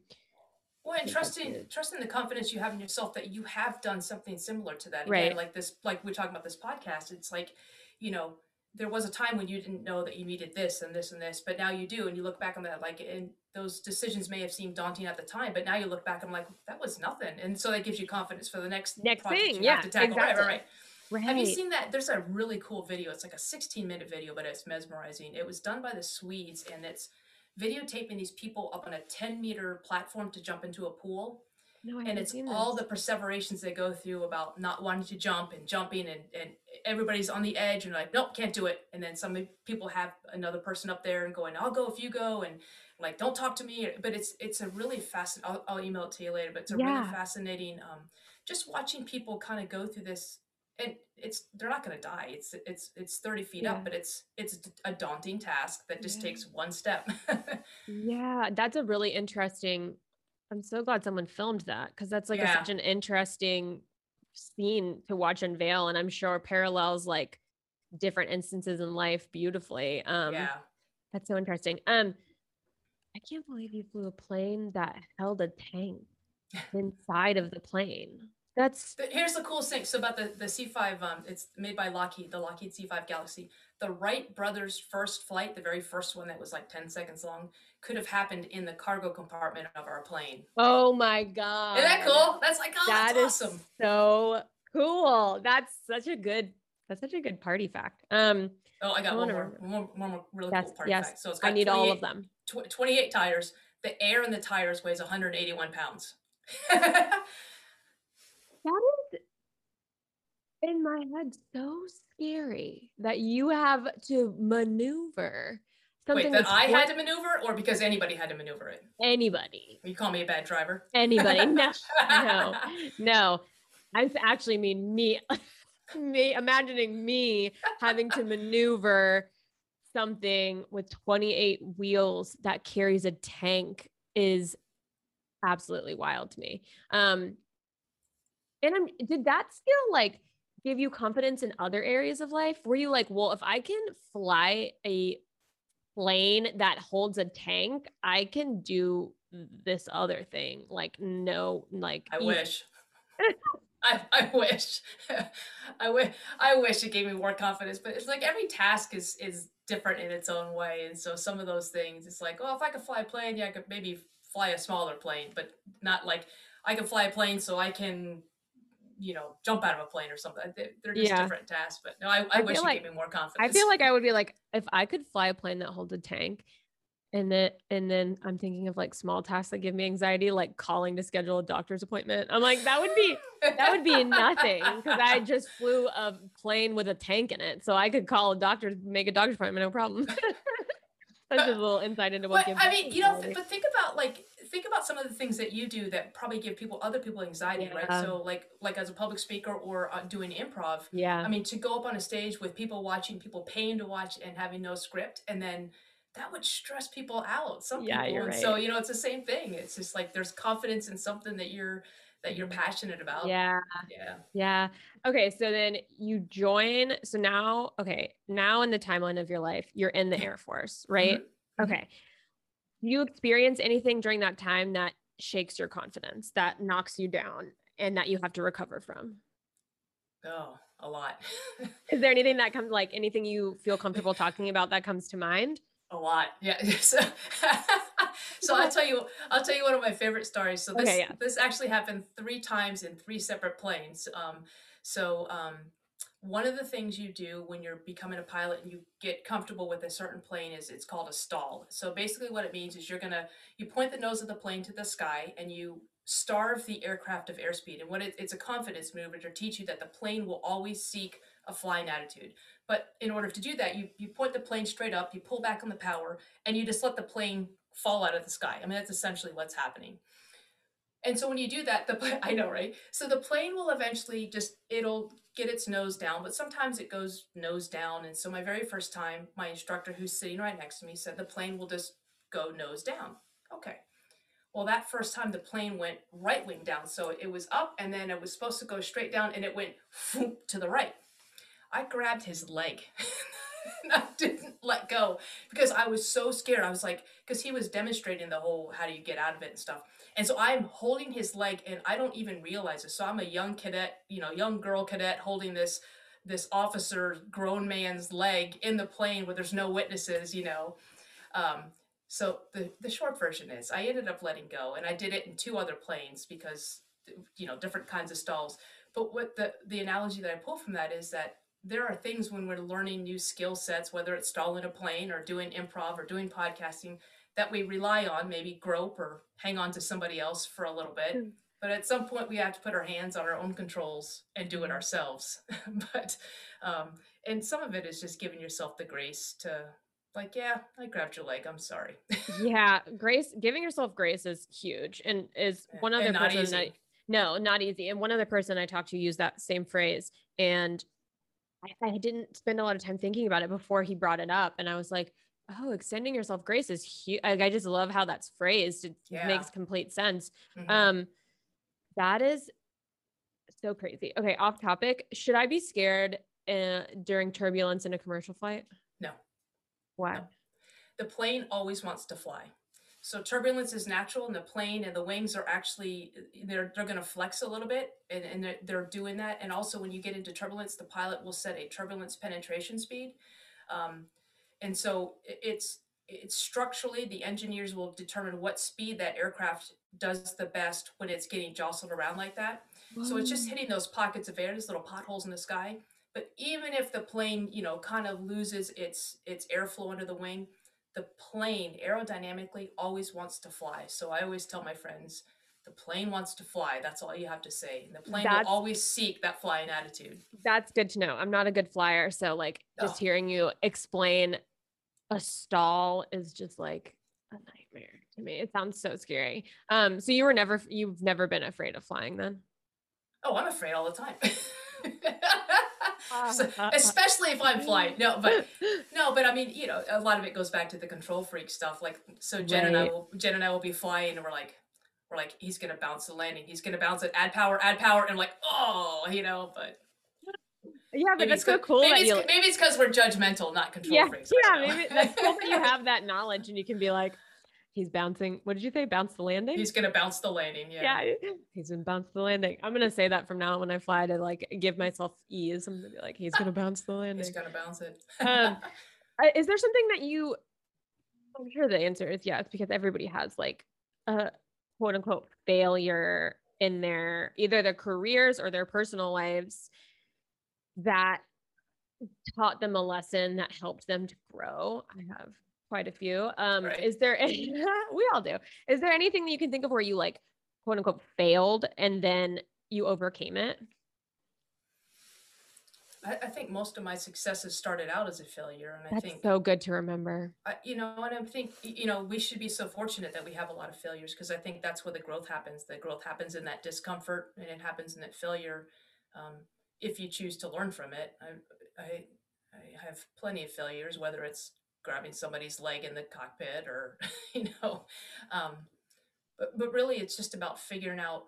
well, and trusting trusting the confidence you have in yourself that you have done something similar to that. Again, right. like this, like we're talking about this podcast. It's like, you know, there was a time when you didn't know that you needed this and this and this, but now you do, and you look back on that, like, and those decisions may have seemed daunting at the time, but now you look back, I'm like, that was nothing, and so that gives you confidence for the next next thing. yeah, exactly. Right, right, right. Right. Have you seen that? There's a really cool video. It's like a 16 minute video, but it's mesmerizing. It was done by the Swedes, and it's videotaping these people up on a 10 meter platform to jump into a pool. No, and it's all the perseverations they go through about not wanting to jump and jumping and, and everybody's on the edge and like nope can't do it and then some people have another person up there and going i'll go if you go and like don't talk to me but it's it's a really fascinating I'll, I'll, email it to you later but it's a yeah. really fascinating um, just watching people kind of go through this and it's they're not going to die it's it's it's 30 feet yeah. up but it's it's a daunting task that just yeah. takes one step yeah that's a really interesting i'm so glad someone filmed that because that's like yeah. a, such an interesting scene to watch unveil and i'm sure parallels like different instances in life beautifully um yeah that's so interesting um i can't believe you flew a plane that held a tank inside of the plane that's but here's the coolest thing. So about the the C5, um, it's made by Lockheed, the Lockheed C5 Galaxy. The Wright brothers' first flight, the very first one that was like 10 seconds long, could have happened in the cargo compartment of our plane. Oh my god! Isn't that cool? That's like oh, that that's awesome. So cool. That's such a good. That's such a good party fact. Um. Oh, I got I one, more, one more, one more really cool party yes, fact. So it's got I need all of them. Tw- 28 tires. The air in the tires weighs 181 pounds. that is in my head so scary that you have to maneuver something. Wait, that I had to maneuver, or because anybody had to maneuver it? Anybody. You call me a bad driver? Anybody? No, no, no. I actually mean me. me imagining me having to maneuver something with 28 wheels that carries a tank is absolutely wild to me. Um, and I'm did that skill like give you confidence in other areas of life? Were you like, well, if I can fly a plane that holds a tank, I can do this other thing. Like, no, like I wish. I, I wish I wish I wish it gave me more confidence but it's like every task is is different in its own way and so some of those things it's like well if I could fly a plane yeah I could maybe fly a smaller plane but not like I can fly a plane so I can you know, jump out of a plane or something. They're just yeah. different tasks. But no, I, I, I wish you like, gave me more confidence. I feel like I would be like, if I could fly a plane that holds a tank, and then and then I'm thinking of like small tasks that give me anxiety, like calling to schedule a doctor's appointment. I'm like, that would be that would be nothing because I just flew a plane with a tank in it, so I could call a doctor, make a doctor's appointment, no problem. That's just a little insight into what. But, I mean, you know, but think about like think about some of the things that you do that probably give people other people anxiety yeah. right so like like as a public speaker or uh, doing improv yeah. I mean to go up on a stage with people watching people paying to watch and having no script and then that would stress people out some yeah, people. and right. so you know it's the same thing. It's just like there's confidence in something that you're that you're passionate about. Yeah. Yeah. Yeah. Okay so then you join so now okay now in the timeline of your life you're in the air force right? Mm-hmm. mm-hmm. okay you experience anything during that time that shakes your confidence, that knocks you down, and that you have to recover from? Oh, a lot. Is there anything that comes like anything you feel comfortable talking about that comes to mind? A lot. Yeah. So, so I'll tell you I'll tell you one of my favorite stories. So this Okay, yeah. this actually happened three times in three separate planes. Um, so um, one of the things you do when you're becoming a pilot and you get comfortable with a certain plane is it's called a stall. So basically what it means is you're gonna you point the nose of the plane to the sky and you starve the aircraft of airspeed. And what it, it's a confidence move to teach you that the plane will always seek a flying attitude. But in order to do that, you you point the plane straight up, you pull back on the power, and you just let the plane fall out of the sky. I mean that's essentially what's happening. And so when you do that, the I know, right? So the plane will eventually just it'll get its nose down, but sometimes it goes nose down. And so my very first time, my instructor who's sitting right next to me said the plane will just go nose down. Okay. Well, that first time the plane went right wing down. So it was up and then it was supposed to go straight down and it went to the right. I grabbed his leg. and I didn't let go because I was so scared. I was like, because he was demonstrating the whole how do you get out of it and stuff. And so I'm holding his leg and I don't even realize it. So I'm a young cadet, you know, young girl cadet holding this this officer grown man's leg in the plane where there's no witnesses, you know. Um, so the the short version is I ended up letting go and I did it in two other planes because you know different kinds of stalls. But what the the analogy that I pull from that is that there are things when we're learning new skill sets, whether it's stalling a plane or doing improv or doing podcasting, that we rely on, maybe grope or hang on to somebody else for a little bit. Mm. But at some point, we have to put our hands on our own controls and do it ourselves. but, um, and some of it is just giving yourself the grace to, like, yeah, I grabbed your leg. I'm sorry. yeah, grace, giving yourself grace is huge and is one other person that easy. no, not easy. And one other person I talked to used that same phrase and I, I didn't spend a lot of time thinking about it before he brought it up and I was like, oh, extending yourself grace is huge. Like, I just love how that's phrased. It Yeah. makes complete sense. Mhm. Um, that is so crazy. Okay, off topic. Should I be scared uh, during turbulence in a commercial flight? No. Why? No. the plane always wants to fly. So turbulence is natural in the plane and the wings are actually they're they're going to flex a little bit and, and they're, they're doing that. And also when you get into turbulence the pilot will set a turbulence penetration speed. Um, and so it's it's structurally the engineers will determine what speed that aircraft does the best when it's getting jostled around like that. So it's just hitting those pockets of air, those little potholes in the sky. But even if the plane, you know, kind of loses its its airflow under the wing, the plane aerodynamically always wants to fly. So I always tell my friends, the plane wants to fly. That's all you have to say. And the plane That's- will always seek that flying attitude. That's good to know. I'm not a good flyer, so like just hearing you explain a stall is just like a nightmare to me. It sounds so scary. Um, so you were never you've never been afraid of flying then? Oh, I'm afraid all the time. So- especially if I'm flying. No, but No, but I mean, you know, a lot of it goes back to the control freak stuff. Like, so Jen and I will, Jen and I will be flying, and we're like, we're like, he's gonna bounce the landing. He's gonna bounce it. Add power, add power, and like, oh, you know. But yeah, but that's it's so cool Maybe it's, maybe it's because we're judgmental, not control yeah, freaks. Yeah, maybe that's cool that you have that knowledge and you can be like, he's bouncing. What did you say? Bounce the landing? He's gonna bounce the landing. Yeah. yeah, he's gonna bounce the landing. I'm gonna say that from now on when I fly to like give myself ease. I'm gonna be like, he's gonna bounce the landing. He's gonna bounce it. Um, Is there something that you? I'm sure the answer is yes, because everybody has like a quote unquote failure in their either their careers or their personal lives that taught them a lesson that helped them to grow. I have quite a few. Um, Right. Is there? Any, we all do. Is there anything that you can think of where you like quote unquote failed and then you overcame it? I, I think most of my successes started out as a failure, and I think so good to remember. I, you know, and I think you know we should be so fortunate that we have a lot of failures because I think that's where the growth happens. The growth happens in that discomfort, and it happens in that failure. Um, if you choose to learn from it, I, I, I have plenty of failures, whether it's grabbing somebody's leg in the cockpit or you know, um, but but really it's just about figuring out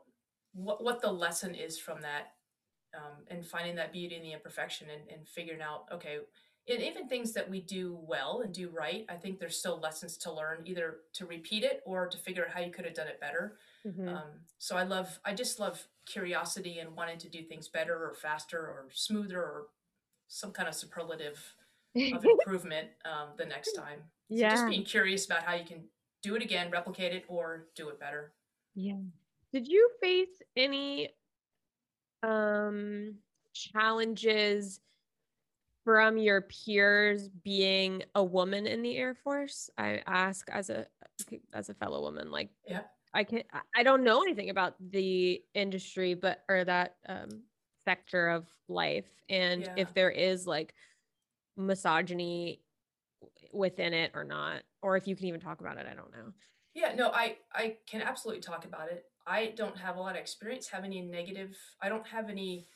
what what the lesson is from that, um, and finding that beauty in the imperfection, and, and figuring out okay and even things that we do well and do right, I think there's still lessons to learn, either to repeat it or to figure out how you could have done it better. Mhm. Um, so I love, I just love curiosity and wanting to do things better or faster or smoother or some kind of superlative of improvement um, the next time. So just being curious about how you can do it again, replicate it, or do it better. Yeah. Did you face any um challenges from your peers being a woman in the Air Force? I ask as a as a fellow woman, like Yeah. I can I- I don't know anything about the industry, but or that um sector of life, and Yeah. if there is like misogyny within it or not, or if you can even talk about it, I don't know. Yeah, no, I I can absolutely talk about it. I don't have a lot of experience, have any negative. I don't have any.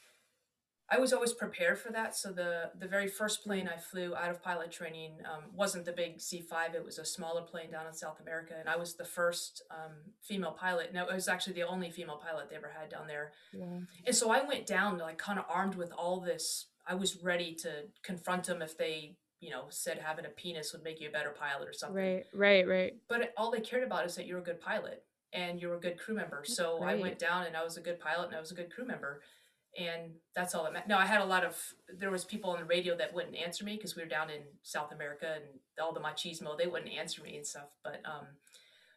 I was always prepared for that. So the the very first plane I flew out of pilot training um, wasn't the big C five. It was a smaller plane down in South America, and I was the first um, female pilot. No, it was actually the only female pilot they ever had down there. Yeah. And so I went down like kind of armed with all this. I was ready to confront them if they, you know, said having a penis would make you a better pilot or something Right, right, right. but all they cared about is that you're a good pilot and you're a good crew member. That's So I went down and I was a good pilot and I was a good crew member. And that's all that meant. No, I had a lot of there was people on the radio that wouldn't answer me because we were down in South America and all the machismo, they wouldn't answer me and stuff. But um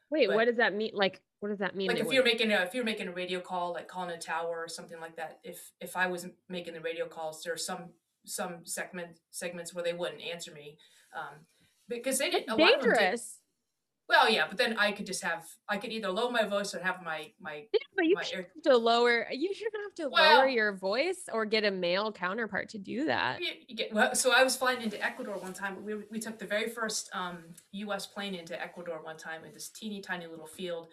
Wait, But- what does that mean? Like, what does that mean? like if you're making a if you're making a radio call, like calling a tower or something like that, if if I was making the radio calls, there are some some segment segments where they wouldn't answer me. Um because they didn't it's a lot of them did- dangerous. well, yeah, but then I could just have I could either lower my voice or have my my Yeah, but you my should air- have to lower. You shouldn't have to Well- lower your voice or get a male counterpart to do that. you, you get, well, so I was flying into Ecuador one time. We, we took the very first um, U.S. plane into Ecuador one time in this teeny tiny little field,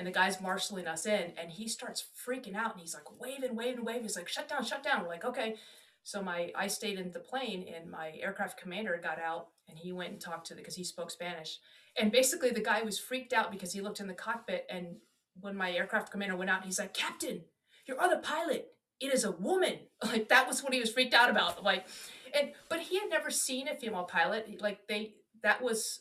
and the guy's marshaling us in, and he starts freaking out, and he's like waving, waving, waving. He's like, "Shut down, shut down." We're like, "Okay." So my I stayed in the plane, and my aircraft commander got out, and he went and talked to the because he spoke Spanish, and basically the guy was freaked out because he looked in the cockpit, and when my aircraft commander went out, he's like, "Captain, your other pilot, it is a woman." Like that was what he was freaked out about. Like and but he had never seen a female pilot like they that was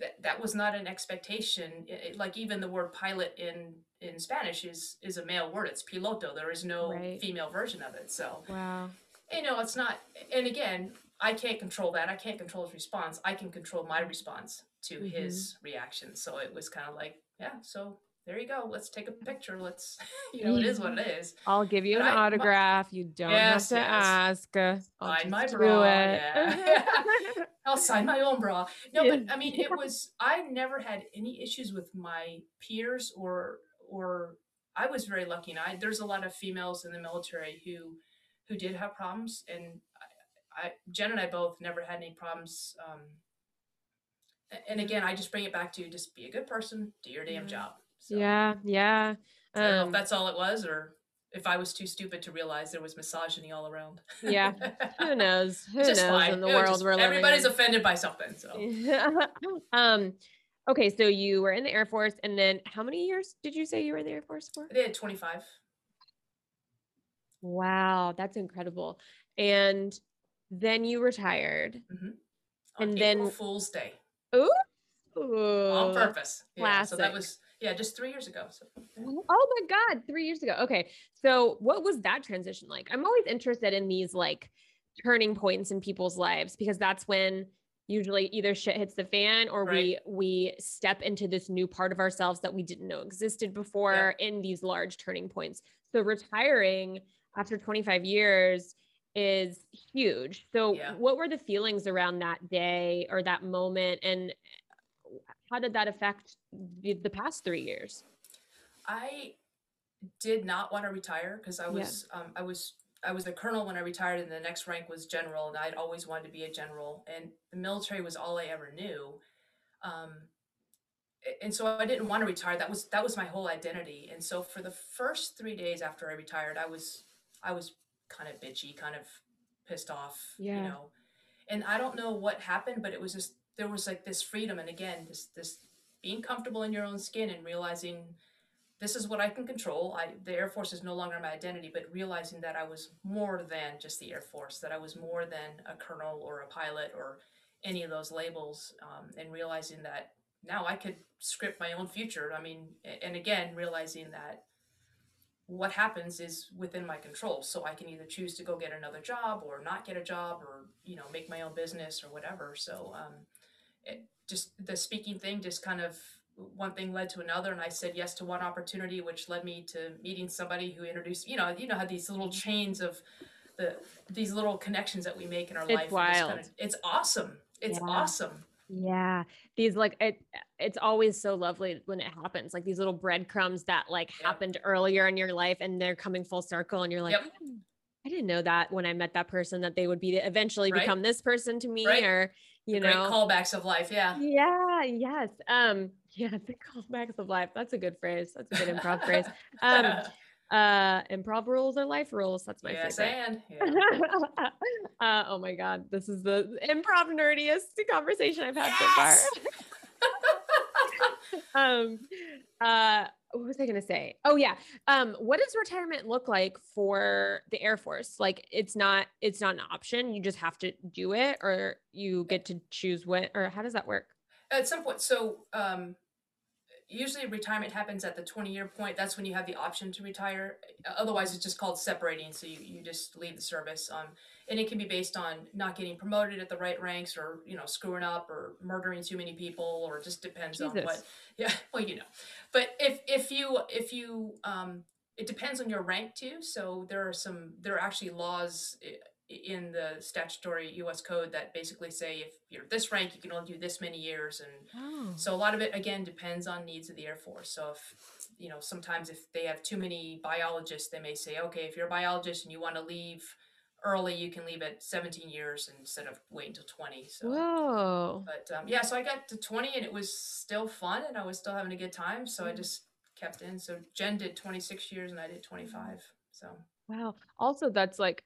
that, that was not an expectation I- I- like even the word pilot in in spanish is is a male word it's piloto there is no Right. female version of it so Wow. you know it's not and again i can't control that i can't control his response i can control my response to Mhm. his reaction so it was kind of like yeah so there you go let's take a picture let's you know it is what it is I'll give you But an I- my- autograph. You don't Yes, have to yes. ask. I'll Sign my bra, it. yeah. I'll sign my own bra. No, Yeah. but I mean, it was. I never had any issues with my peers, or or I was very lucky. And I there's a lot of females in the military who who did have problems, and I, I Jen and I both never had any problems. Um, and again, I just bring it back to just be a good person, do your damn job. So, yeah, yeah. I don't know Um, if that's all it was, or if I was too stupid to realize there was misogyny all around. Yeah. who knows? Who knows just fine. in the world just- we're living everybody's in. offended by something. So um okay so you were in the air force and then how many years did you say you were in the air force for I did 25. wow that's incredible and then you retired on And April then- Fool's Day Ooh. on purpose. Yeah, so that was yeah, just three years ago. So oh my god three years ago okay. So what was that transition like? I'm always interested in these like turning points in people's lives because that's when usually either shit hits the fan or we we step into this new part of ourselves that we didn't know existed before in these large turning points. So retiring after 25 years is huge. So Yeah. what were the feelings around that day or that moment? And how did that affect the, the past three years I did not want to retire because I Yeah. was um, I was I was a colonel when I retired, and the next rank was general, and I'd always wanted to be a general, and the military was all I ever knew. Um, and so I didn't want to retire. That was that was my whole identity. And so for the first three days after I retired, I was I was kind of bitchy, kind of pissed off, Yeah. you know. And I don't know what happened, but it was just there was like this freedom, and again, this this being comfortable in your own skin and realizing this is what I can control. I the Air Force is no longer my identity, but realizing that I was more than just the Air Force, that I was more than a colonel or a pilot or any of those labels, um, and realizing that now I could script my own future. I mean, and again, realizing that what happens is within my control. So I can either choose to go get another job or not get a job or, you know, make my own business or whatever. So um, it just the speaking thing just kind of one thing led to another and I said yes to one opportunity which led me to meeting somebody who introduced you know you know how these little chains of the these little connections that we make in our It's life wild. kind of, it's awesome it's Yeah. awesome Yeah. These like it it's always so lovely when it happens. Like these little breadcrumbs that like Yep. happened earlier in your life and they're coming full circle and you're like, Yep. "I didn't- I didn't know that when I met that person that they would be eventually Right. become this person to me Right. or you great know. callbacks of life yeah Yeah, yes. Um yeah, the callbacks of life. That's a good phrase. That's a good improv phrase. Um uh improv rules are life rules. That's my yes favorite. and yeah. uh, oh my god, this is the improv nerdiest conversation I've had so far. Yes! um uh what was i going to say? Oh yeah. Um what does retirement look like for the air force? Like it's not it's not an option. You just have to do it or you get to choose what, or how does that work? At some point so um usually retirement happens at the 20 year point. That's when you have the option to retire. Otherwise it's just called separating. So you, you just leave the service um and it can be based on not getting promoted at the right ranks or you know screwing up or murdering too many people or just depends on what yeah well you know. But if if you if you um it depends on your rank too. So there are some there are actually laws in the statutory us code that basically say if you're this rank you can only do this many years. And oh. so a lot of it again depends on needs of the Air Force. So if you know, sometimes if they have too many biologists, they may say, okay, if you're a biologist and you want to leave early, you can leave at 17 years instead of waiting until 20. So whoa but um, yeah, so I got to 20 and it was still fun and I was still having a good time. So I just kept in. So Jen did 26 years and I did 25. So wow also that's like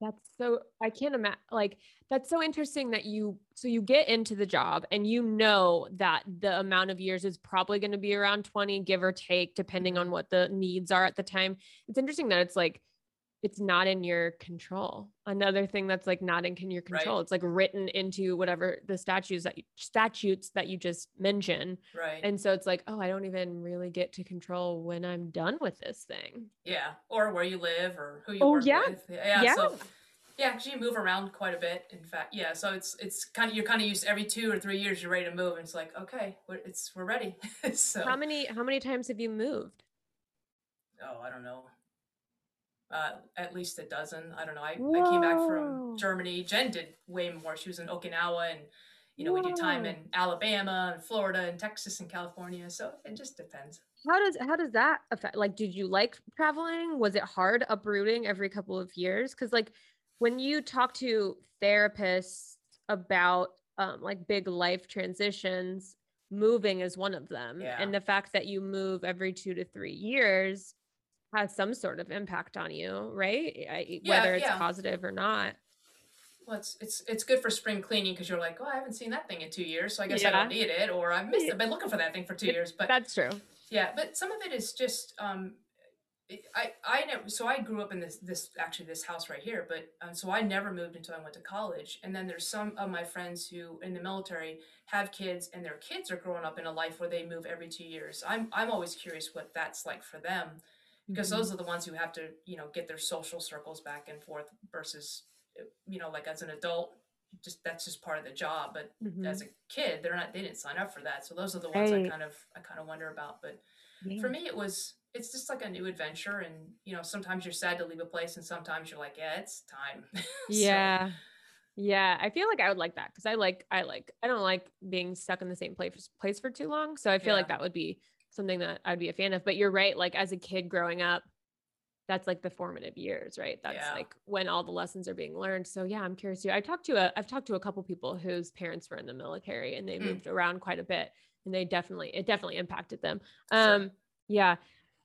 that's so i can't imagine like that's so interesting that you so you get into the job and you know that the amount of years is probably going to be around 20 give or take depending on what the needs are at the time it's interesting that it's like it's not in your control another thing that's like not in your Right. control it's like written into whatever the statutes that you, statutes that you just mentioned right. and so it's like oh i don't even really get to control when i'm done with this thing yeah. Or where you live or who you Oh, work yeah. with. Yeah. Yeah. So Yeah, because you move around quite a bit. In fact, yeah. So it's it's kind of you're kind of used every two or three years you're ready to move, and it's like okay, we're, it's we're ready. so how many how many times have you moved oh, I don't know, uh, at least a dozen. I don't know. I, I came back from Germany. Jen did way more. She was in Okinawa, and you know we do time in Alabama and Florida and Texas and California. So it just depends. how does how does that affect like did you like traveling was it hard uprooting every couple of years because like when you talk to therapists about um, like big life transitions moving is one of them Yeah. and the fact that you move every two to three years has some sort of impact on you right I, Yeah, whether it's yeah. positive or not Well, it's it's it's good for spring cleaning because you're like, oh, I haven't seen that thing in two years, so I guess I don't need it, or I missed. I've been looking for that thing for two years, but that's true Yeah, but some of it is just um, I I never so I grew up in this this actually this house right here, but um, so I never moved until I went to college, and then there's some of my friends who in the military have kids, and their kids are growing up in a life where they move every two years. I'm I'm always curious what that's like for them, because Mhm. those are the ones who have to you know get their social circles back and forth versus you know like as an adult just that's just part of the job but Mhm. as a kid they're not they didn't sign up for that so those are the ones Right. i kind of i kind of wonder about but Yeah. for me it was it's just like a new adventure and you know sometimes you're sad to leave a place and sometimes you're like yeah it's time So, Yeah. Yeah, I feel like I would like that because I like I like I don't like being stuck in the same place place for too long. So I feel like that would be something that I'd be a fan of. But you're right, like as a kid growing up, that's like the formative years, right? That's Yeah. like when all the lessons are being learned. So yeah, I'm curious too. I talked to a I've talked to a couple people whose parents were in the military and they Mm. moved around quite a bit and they definitely it definitely impacted them. Sure. Um yeah.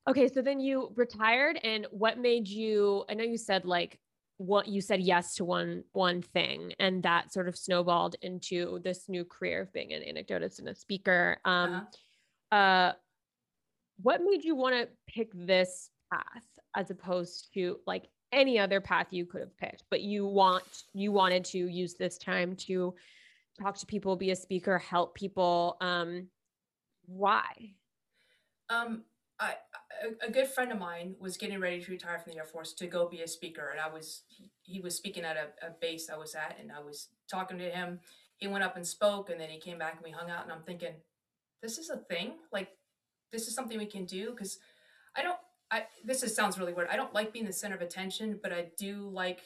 Okay, so then you retired and what made you I know you said like what you said yes to one one thing and that sort of snowballed into this new career of being an anecdotist and a speaker. Um Uh-huh. uh what made you want to pick this path as opposed to like any other path you could have picked but you want you wanted to use this time to talk to people, be a speaker, help people. Um, why? Um, I, a, good friend of mine was getting ready to retire from the Air Force to go be a speaker, and I was he, he was speaking at a, a base I was at, and I was talking to him. He went up and spoke, and then he came back and we hung out, and I'm thinking, this is a thing, like this is something we can do because I don't. I this is sounds really weird. I don't like being the center of attention, but I do like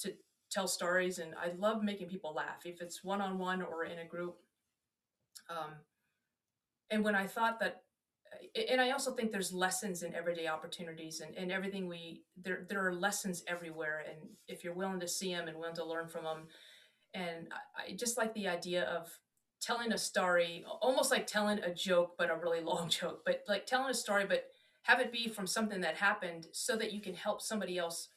to tell stories, and I love making people laugh, if it's one on one or in a group. Um, and when I thought that and I also think there's lessons in everyday opportunities and, and everything we there there are lessons everywhere and if you're willing to see them and willing to learn from them and I, I just like the idea of telling a story almost like telling a joke but a really long joke but like telling a story but have it be from something that happened so that you can help somebody else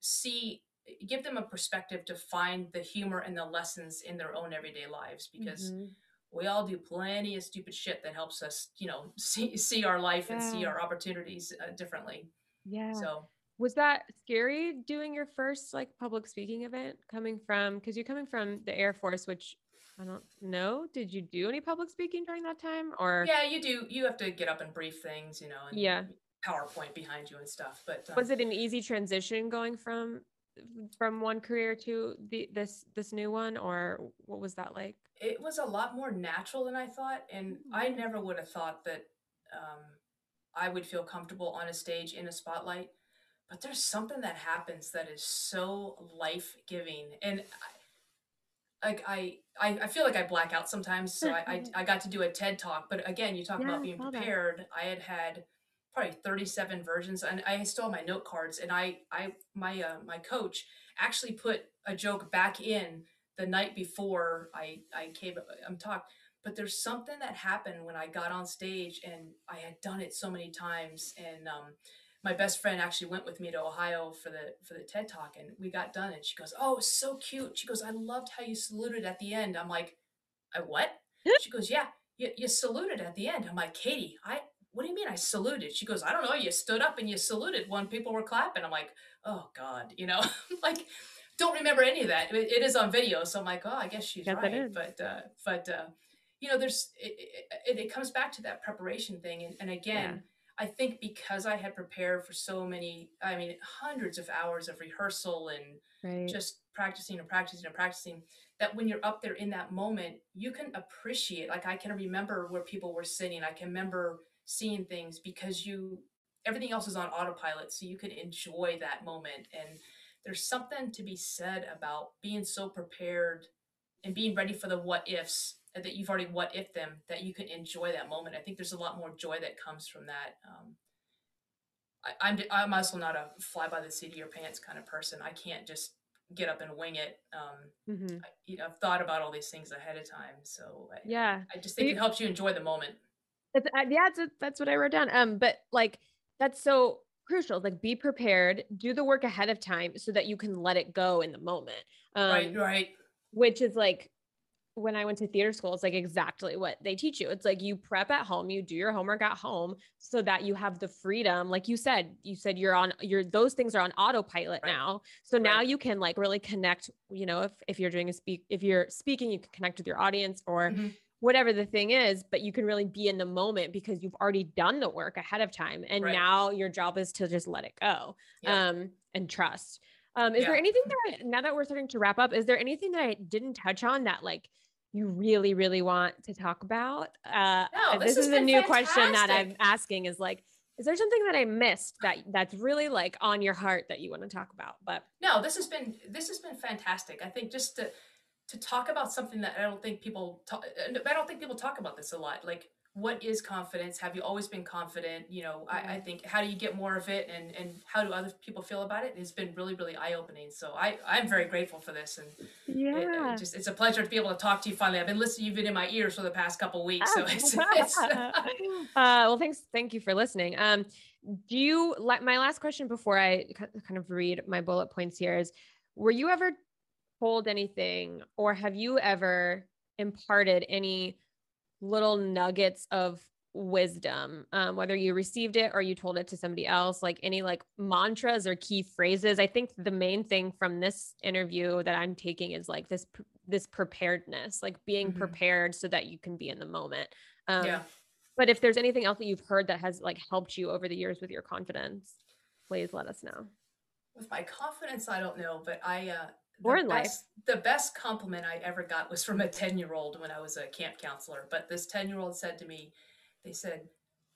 see give them a perspective to find the humor and the lessons in their own everyday lives because mm-hmm we all do plenty of stupid shit that helps us, you know, see see our life yeah. and see our opportunities uh, differently. Yeah. So was that scary doing your first like public speaking event coming from because you're coming from the Air Force, which I don't know. Did you do any public speaking during that time or Yeah, you do. You have to get up and brief things, you know, and yeah. PowerPoint behind you and stuff. But um, was it an easy transition going from from one career to the this this new one or what was that like? it was a lot more natural than I thought. And I mm-hmm. never would have thought that um, I would feel comfortable on a stage in a spotlight. But there's something that happens that is so life giving. And I, like I, I, I feel like I black out sometimes. So I, I, I, got to do a TED talk. But again, you talk yeah, about being prepared. I had had probably 37 versions and I still have my note cards. And I, I, my, uh, my coach actually put a joke back in the night before I I came I'm talked but there's something that happened when I got on stage and I had done it so many times and um, my best friend actually went with me to Ohio for the for the TED talk and we got done and she goes oh it's so cute she goes I loved how you saluted at the end I'm like I what she goes yeah you, you saluted at the end I'm like Katie I what do you mean I saluted she goes I don't know you stood up and you saluted when people were clapping I'm like oh god you know like don't remember any of that. it, it is on video, so I'm like, oh, I guess she's yes, right. But uh, but uh, you know, there's it, it, it, comes back to that preparation thing, and, and again. Yeah. I think because I had prepared for so many, I mean, hundreds of hours of rehearsal and right. just practicing and practicing and practicing, that when you're up there in that moment, you can appreciate. Like I can remember where people were sitting. I can remember seeing things because you, everything else is on autopilot, so you can enjoy that moment. And there's something to be said about being so prepared and being ready for the what ifs that you've already what if them that you can enjoy that moment. I think there's a lot more joy that comes from that. Um, I, am I'm, I'm also not a fly by the seat of your pants kind of person. I can't just get up and wing it. Um, mm-hmm. I, you know, I've thought about all these things ahead of time, so I, yeah, I just think you, it helps you enjoy the moment. Uh, yeah, that's, that's what I wrote down. Um, but like that's so crucial like be prepared do the work ahead of time so that you can let it go in the moment um, right right which is like when I went to theater school, it's like exactly what they teach you. It's like you prep at home, you do your homework at home so that you have the freedom. Like you said, you said you're on your those things are on autopilot right. now. So right. now you can like really connect, you know, if if you're doing a speak if you're speaking, you can connect with your audience or mm-hmm whatever the thing is, but you can really be in the moment because you've already done the work ahead of time. And right. now your job is to just let it go um, and trust. Um, is yeah. there anything that now that we're starting to wrap up, is there anything that I didn't touch on that like you really, really want to talk about? Uh, no, this, this is a new fantastic. question that I'm asking is like, is there something that I missed that that's really like on your heart that you want to talk about? But no, this has been, this has been fantastic. I think just to, to talk about something that I don't think people talk, I don't think people talk about this a lot. Like, what is confidence? Have you always been confident? You know, I, I mm-hmm. think how do you get more of it, and and how do other people feel about it? It's been really really eye opening. So I I'm very grateful for this, and yeah, it, it just it's a pleasure to be able to talk to you finally. I've been listening. You've been in my ears for the past couple weeks, so it's. it's uh, well, thanks. Thank you for listening. Um, do you like my last question before I kind of read my bullet points here is were you ever told anything or have you ever imparted any little nuggets of wisdom um, whether you received it or you told it to somebody else like any like mantras or key phrases i think the main thing from this interview that i'm taking is like this this preparedness, like being Mhm. prepared so that you can be in the moment. Um, yeah. But if there's anything else that you've heard that has like helped you over the years with your confidence, please let us know. With my confidence, I don't know, but I uh Or the in life. best the best compliment I ever got was from a 10-year-old when I was a camp counselor. But this 10-year-old said to me, they said,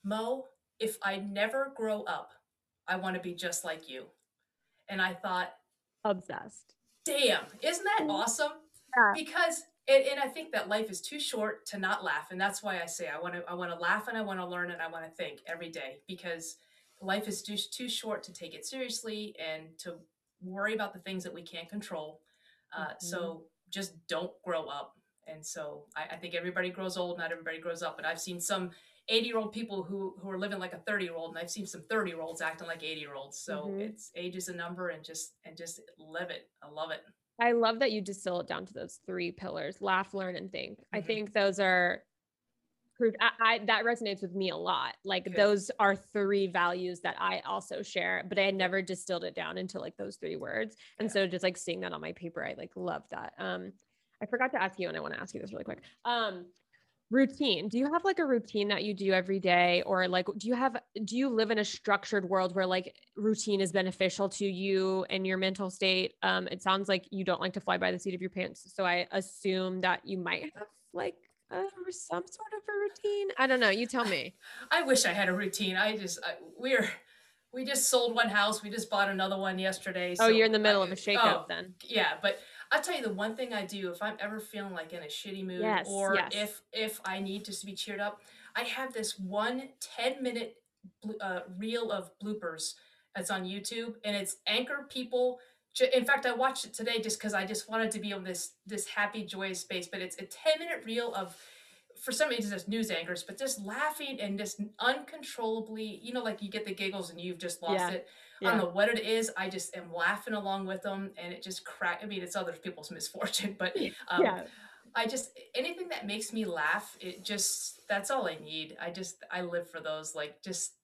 Mo, if I never grow up, I want to be just like you. And I thought, Obsessed. damn, isn't that Mhm. awesome? Yeah. Because and, and I think that life is too short to not laugh. And that's why I say I want to I want to laugh and I want to learn and I want to think every day because life is too, too short to take it seriously and to worry about the things that we can't control. Uh, Mhm. So just don't grow up. And so I, I think everybody grows old, not everybody grows up. But I've seen some 80 year old people who, who are living like a 30 year old, and I've seen some 30 year olds acting like 80 year olds. So Mhm. it's age is a number and just and just live it. I love it. I love that you distill it down to those three pillars: laugh, learn, and think. I Mhm. think those are proof. I, I that resonates with me a lot. Like Good. those are three values that I also share, but I had never distilled it down into like those three words. And Yeah. so just like seeing that on my paper, I like love that. Um, I forgot to ask you, and I want to ask you this really quick. Um, routine. Do you have like a routine that you do every day, or like do you have do you live in a structured world where like routine is beneficial to you and your mental state? Um, it sounds like you don't like to fly by the seat of your pants, so I assume that you might have like uh, some sort of a routine. I don't know. You tell me. I wish I had a routine. I just I, we're we just sold one house. We just bought another one yesterday. So Oh, you're in the middle I- of a shakeup oh, then. Yeah, but I'll tell you the one thing I do if I'm ever feeling like in a shitty mood Yes, or yes. if if I need just to be cheered up, I have this one 10 minute uh, reel of bloopers that's on YouTube and it's anchor people in fact, I watched it today just because I just wanted to be on this this happy, joyous space. But it's a ten minute reel of, for some reason, just news anchors, but just laughing and just uncontrollably. You know, like you get the giggles and you've just lost Yeah, it. I don't know what it is. I just am laughing along with them, and it just crack. I mean, it's other people's misfortune, but um, yeah. I just anything that makes me laugh. It just that's all I need. I just I live for those like just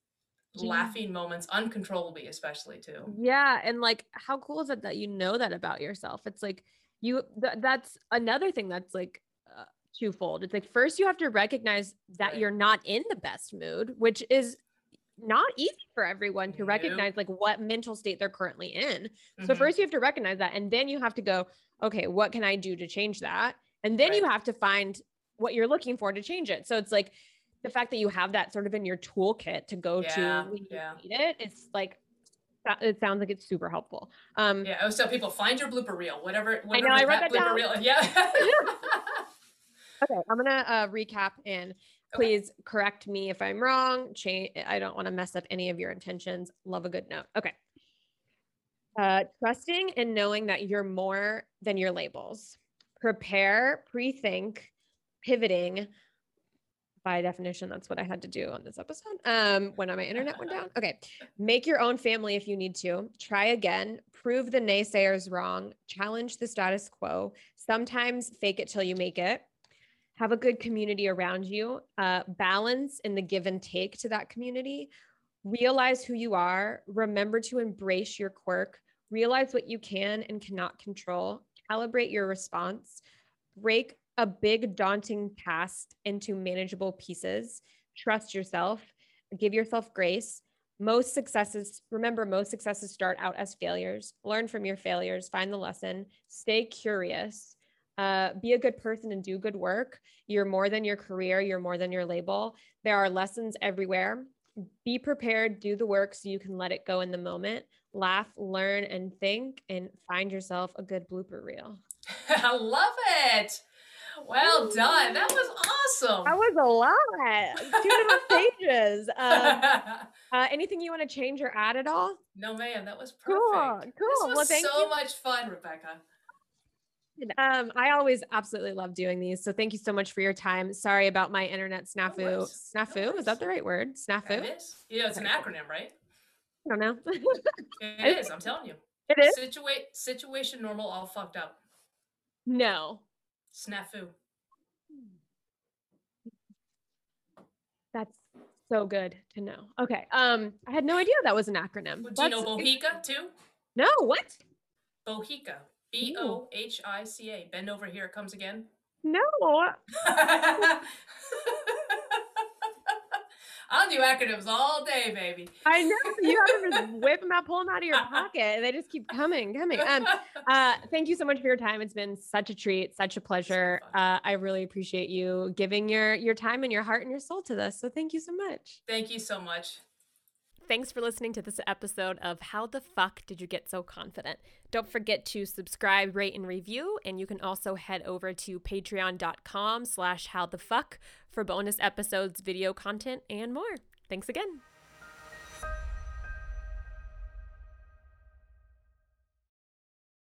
You- laughing moments uncontrollably, especially too. Yeah, and like how cool is it that you know that about yourself? It's like you th- that's another thing that's like uh, twofold. It's like first you have to recognize that Right. you're not in the best mood, which is not easy for everyone to recognize like what mental state they're currently in. So Mhm. first you have to recognize that and then you have to go, okay, what can I do to change that? And then you have to find what you're looking for to change it. So it's like the fact that you have that sort of in your toolkit to go Yeah, to when you yeah. need it, it's like it sounds like it's super helpful. Um Yeah, I always tell people find your blooper reel, whatever. whatever I wrote that blooper down. reel. Yeah. okay, I'm gonna uh, recap and Okay. please correct me if I'm wrong. Change. I don't want to mess up any of your intentions. Love a good note. Okay. Uh, trusting and knowing that you're more than your labels. Prepare, pre-think, pivoting. By definition, that's what I had to do on this episode. Um, when my internet went down. Okay. Make your own family if you need to. Try again. Prove the naysayers wrong. Challenge the status quo. Sometimes fake it till you make it. Have a good community around you. Uh, balance in the give and take to that community. Realize who you are. Remember to embrace your quirk. Realize what you can and cannot control. Calibrate your response. Break a big, daunting task into manageable pieces. Trust yourself. Give yourself grace. Most successes, remember, most successes start out as failures. Learn from your failures, find the lesson, stay curious, uh, be a good person and do good work. You're more than your career, you're more than your label. There are lessons everywhere. Be prepared, do the work so you can let it go in the moment. Laugh, learn, and think, and find yourself a good blooper reel. I love it. Well done. That was awesome. That was a lot. Two half pages. Um, uh, anything you want to change or add at all? no, ma'am. that was perfect. Cool, Cool. This was Well, thank so you. much fun, Rebecca. Um, I always absolutely love doing these. So thank you so much for your time. Sorry about my internet snafu. No snafu, is that the right word? Snafu? It is. Know, it's an acronym, right? I don't know. It is. I'm telling you. it is? Situa- situation normal, all fucked up. No. Snafu. That's so good to know. Okay. Um, I had no idea that was an acronym. Do you know Bohica too? No, what? Bohica. B O H I C A. Bend over here. It comes again. No. I'll do acronyms all day, baby. I know you have to just whip them out, pull them out of your pocket, and they just keep coming, coming. Um, uh, thank you so much for your time. It's been such a treat, such a pleasure. Uh, I really appreciate you giving your your time and your heart and your soul to this. So thank you so much. Thank you so much. Thanks for listening to this episode of How the Fuck Did You Get So Confident? Don't forget to subscribe, rate, and review. And you can also head over to patreon.com slash how the fuck for bonus episodes, video content, and more. Thanks again.